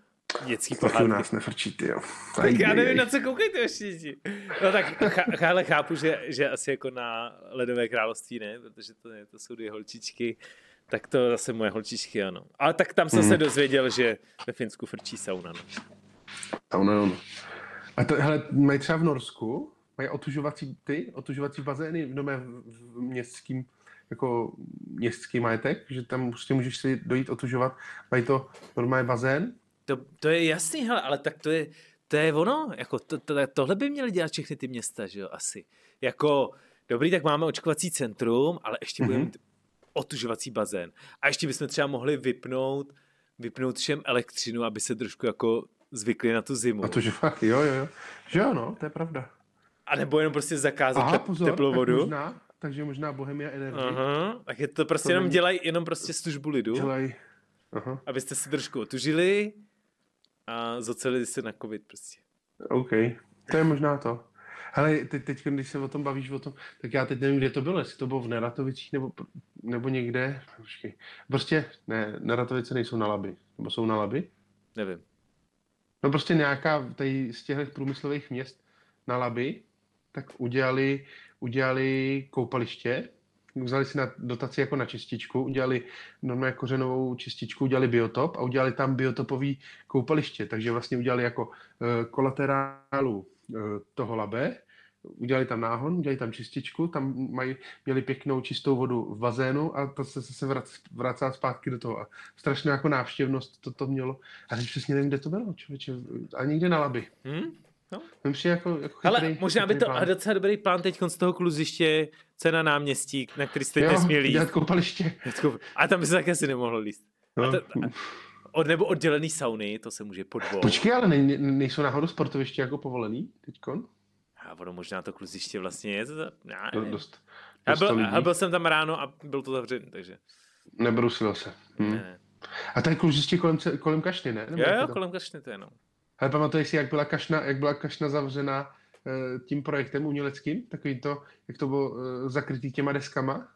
dětský pohádky. nás nefrčí, ty jo. Tak já nevím, na co koukejte ještě. No tak ale chápu, že, že asi jako na Ledové království ne, protože to, ne, to jsou dvě holčičky. Tak to zase moje holčičky, ano. Ale tak tam jsem mm. se mhm. dozvěděl, že ve Finsku frčí sauna. No. Sauna, no. A to, hele, mají třeba v Norsku, mají otužovací ty, otužovací bazény v dome v městským, jako městský majetek, že tam prostě můžeš si dojít otužovat. Mají to normální bazén. To, to je jasný, hele, ale tak to je, to je ono, jako to, to, tohle by měly dělat všechny ty města, že jo, asi. Jako, dobrý, tak máme očkovací centrum, ale ještě mm-hmm. budeme mít otužovací bazén. A ještě bychom třeba mohli vypnout, vypnout všem elektřinu, aby se trošku jako zvykli na tu zimu. A to, že fakt, jo, jo, jo. Že jo, no, to je pravda. A nebo jenom prostě zakázat Aha, pozor, teplou vodu. Možná, takže možná Bohemia Energy. Aha, tak je to prostě to jenom není... dělají jenom prostě službu lidu. Dělají. Aha. Abyste si trošku otužili a zocelili se na covid prostě. OK, to je možná to. Hele, teď, teď, když se o tom bavíš o tom, tak já teď nevím, kde to bylo, jestli to bylo v Neratovicích nebo, nebo někde. Počkej. Prostě, ne, Neratovice nejsou na Laby. Nebo jsou na Laby? Nevím. No prostě nějaká tady z těch průmyslových měst na Laby, tak udělali, udělali koupaliště, vzali si na dotaci jako na čističku, udělali normálně kořenovou čističku, udělali biotop a udělali tam biotopový koupaliště, takže vlastně udělali jako uh, kolaterálu uh, toho labe, udělali tam náhon, udělali tam čističku, tam mají, měli pěknou čistou vodu v bazénu a to se zase vracá zpátky do toho. A strašná jako návštěvnost to, to mělo. A teď přesně nevím, kde to bylo, člověče. A někde na laby. Hmm? No. jako, jako chytrý, Ale možná by to plán. docela dobrý plán teď z toho kluziště, cena náměstí, na který jste jo, nesměli líst. dělat koupaliště. A tam by se také asi nemohlo líst. No. A to, a, od, nebo oddělený sauny, to se může podvol. Počkej, ale ne, nejsou náhodou sportoviště jako povolený teďkon? A ono možná to kluziště vlastně je. To, já, dost, dost já byl, já byl jsem tam ráno a byl to zavřený, takže. Nebrusil se. Hm. Ne. A tady kluziště kolem, kolem kašny, ne? Nebo jo, jo, kolem kašny to je, no. Ale pamatuješ si, jak byla kašna, jak byla kašna zavřena uh, tím projektem uměleckým? Takový to, jak to bylo uh, zakrytý těma deskama?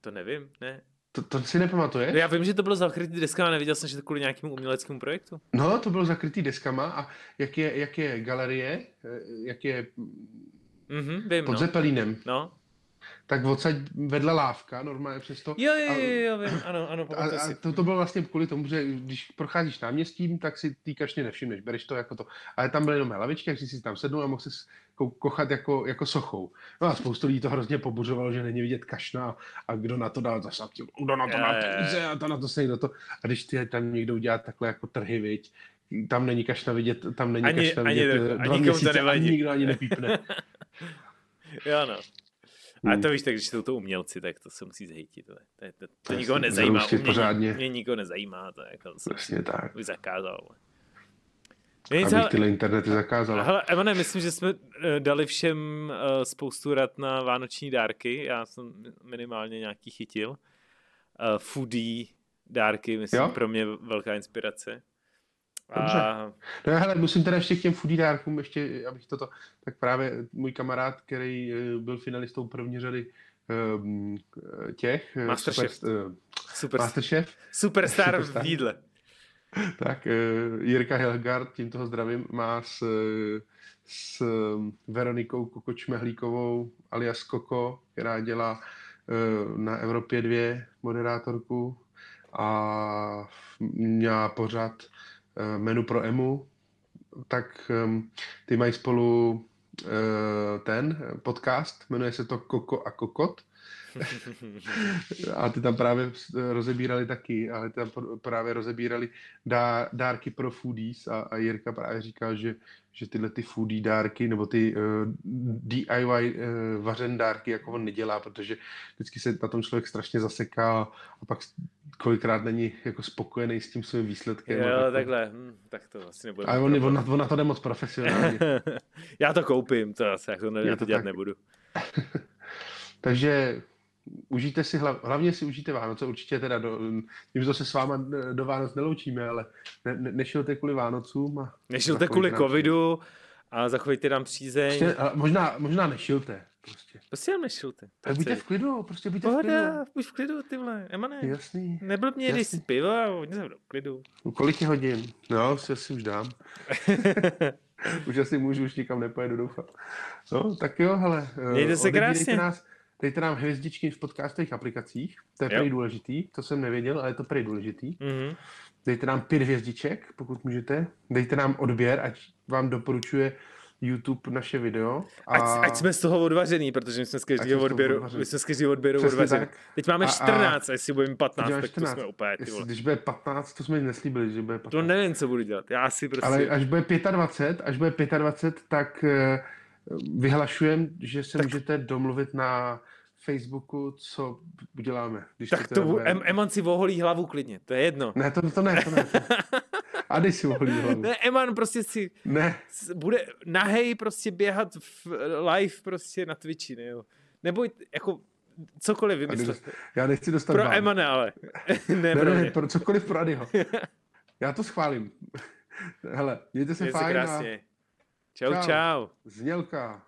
To nevím, ne. To, to si nepamatuješ? Já vím, že to bylo zakrytý deskama, neviděl jsem, že to kvůli nějakému uměleckému projektu. No, to bylo zakrytý deskama a jak je, jak je galerie, eh, jak je mm-hmm, vím, pod no. Zeppelinem. No tak odsaď vedla lávka normálně přesto. Jo, jo, jo, jo, vím, ano, ano, a, a to, to bylo vlastně kvůli tomu, že když procházíš náměstím, tak si ty kašně nevšimneš, bereš to jako to. Ale tam byly jenom lavičky, jak si tam sednul a mohl si kochat jako, jako sochou. No a spoustu lidí to hrozně pobuřovalo, že není vidět kašna a kdo na to dá zase, kdo na to dá peníze a to na to se někdo to. A když ty tam někdo udělá takhle jako trhy, viď, tam není kašna vidět, tam není ani, kašna vidět ani, dva ani měsíce, to ani nikdo ani nepípne. [LAUGHS] jo, no. A to víš, tak když jsou to umělci, tak to se musí zhejtit. To, to, to, to nikoho nezajímá. Mě, pořádně. mě nikoho nezajímá. To jako, to Přesně tak. Bych zakázal. Nic, Abych tyhle internety zakázal. Hele, Evane, myslím, že jsme eh, dali všem uh, spoustu rad na vánoční dárky. Já jsem minimálně nějaký chytil. Uh, foodie dárky, myslím, jo? pro mě velká inspirace. Dobře. A... No hele, musím teda ještě k těm foodie ještě, abych toto, tak právě můj kamarád, který eh, byl finalistou první řady um, těch eh, Masterchef. Super, uh, super, Masterchef. Superstar, Superstar v jídle. [LAUGHS] Tak uh, Jirka Helgard, tím toho zdravím, má s, s Veronikou Kokočmehlíkovou alias Koko, která dělá uh, na Evropě dvě moderátorku a měla pořád Eh, menu pro EMU, tak ehm, ty mají spolu eh, ten podcast, jmenuje se to Koko a Kokot. [LAUGHS] a ty tam právě rozebírali taky, ale tam právě rozebírali dá, dárky pro foodies a, a Jirka právě říkal, že, že tyhle ty foodie dárky nebo ty uh, eh, DIY uh, vařen dárky jako on nedělá, protože vždycky se na tom člověk strašně zaseká a pak kolikrát není jako spokojený s tím svým výsledkem. Jo, tak takhle, hm, tak to asi nebude. Ale on, on, na, on na to jde moc profesionálně. [LAUGHS] já to koupím, to asi, jak to, ne, já to dělat tak. nebudu. [LAUGHS] Takže užijte si, hlav, hlavně si užijte Vánoce, určitě teda, do, tím, že se s váma do Vánoc neloučíme, ale ne, ne, nešilte kvůli Vánocům. A nešilte kvůli covidu a zachovejte nám přízeň. Prostě, možná, možná nešilte. Prostě. Prostě nám nešilte. Tak buďte v klidu, prostě buďte Pohoda, v klidu. buď v klidu, ty vole, Emane. Jasný. Nebyl mě, když si pivo a hodně jsem v klidu. Kolik je hodin? No, si už dám. [LAUGHS] už asi můžu, už nikam nepojedu, doufám. No, tak jo, hele. Mějte se krásně. Nás, dejte nám hvězdičky v podcastových aplikacích, to je prý důležitý, to jsem nevěděl, ale je to prý důležitý. Mm-hmm. Dejte nám pět hvězdiček, pokud můžete. Dejte nám odběr, ať vám doporučuje YouTube naše video. A... Ať, ať jsme z toho odvařený, protože my jsme z každého odběru, my jsme z každého odběru odvařený. Tak. Teď máme 14, a, a jestli budeme 15, tak 14. to jsme opět. Ty vole. Když bude 15, to jsme neslíbili, že bude 15. To nevím, co budu dělat. Já si prostě... Ale až bude 25, až bude 25, tak uh, vyhlašujem, že se tak... můžete domluvit na Facebooku, co uděláme. Když tak to, to bude... Eman si voholí hlavu klidně, to je jedno. Ne, to, to ne, to ne. To... A dej si voholí hlavu. Ne, Eman prostě si ne. bude nahej prostě běhat v live prostě na Twitchi, ne jo. Nebo jako cokoliv vymyslet. Já nechci dostat Pro Emane, ale. [LAUGHS] ne, ne, pro ne, pro cokoliv pro Adyho. [LAUGHS] Já to schválím. Hele, mějte se Mějte fajn. Se krásně. A... Čau, čau. Znělka.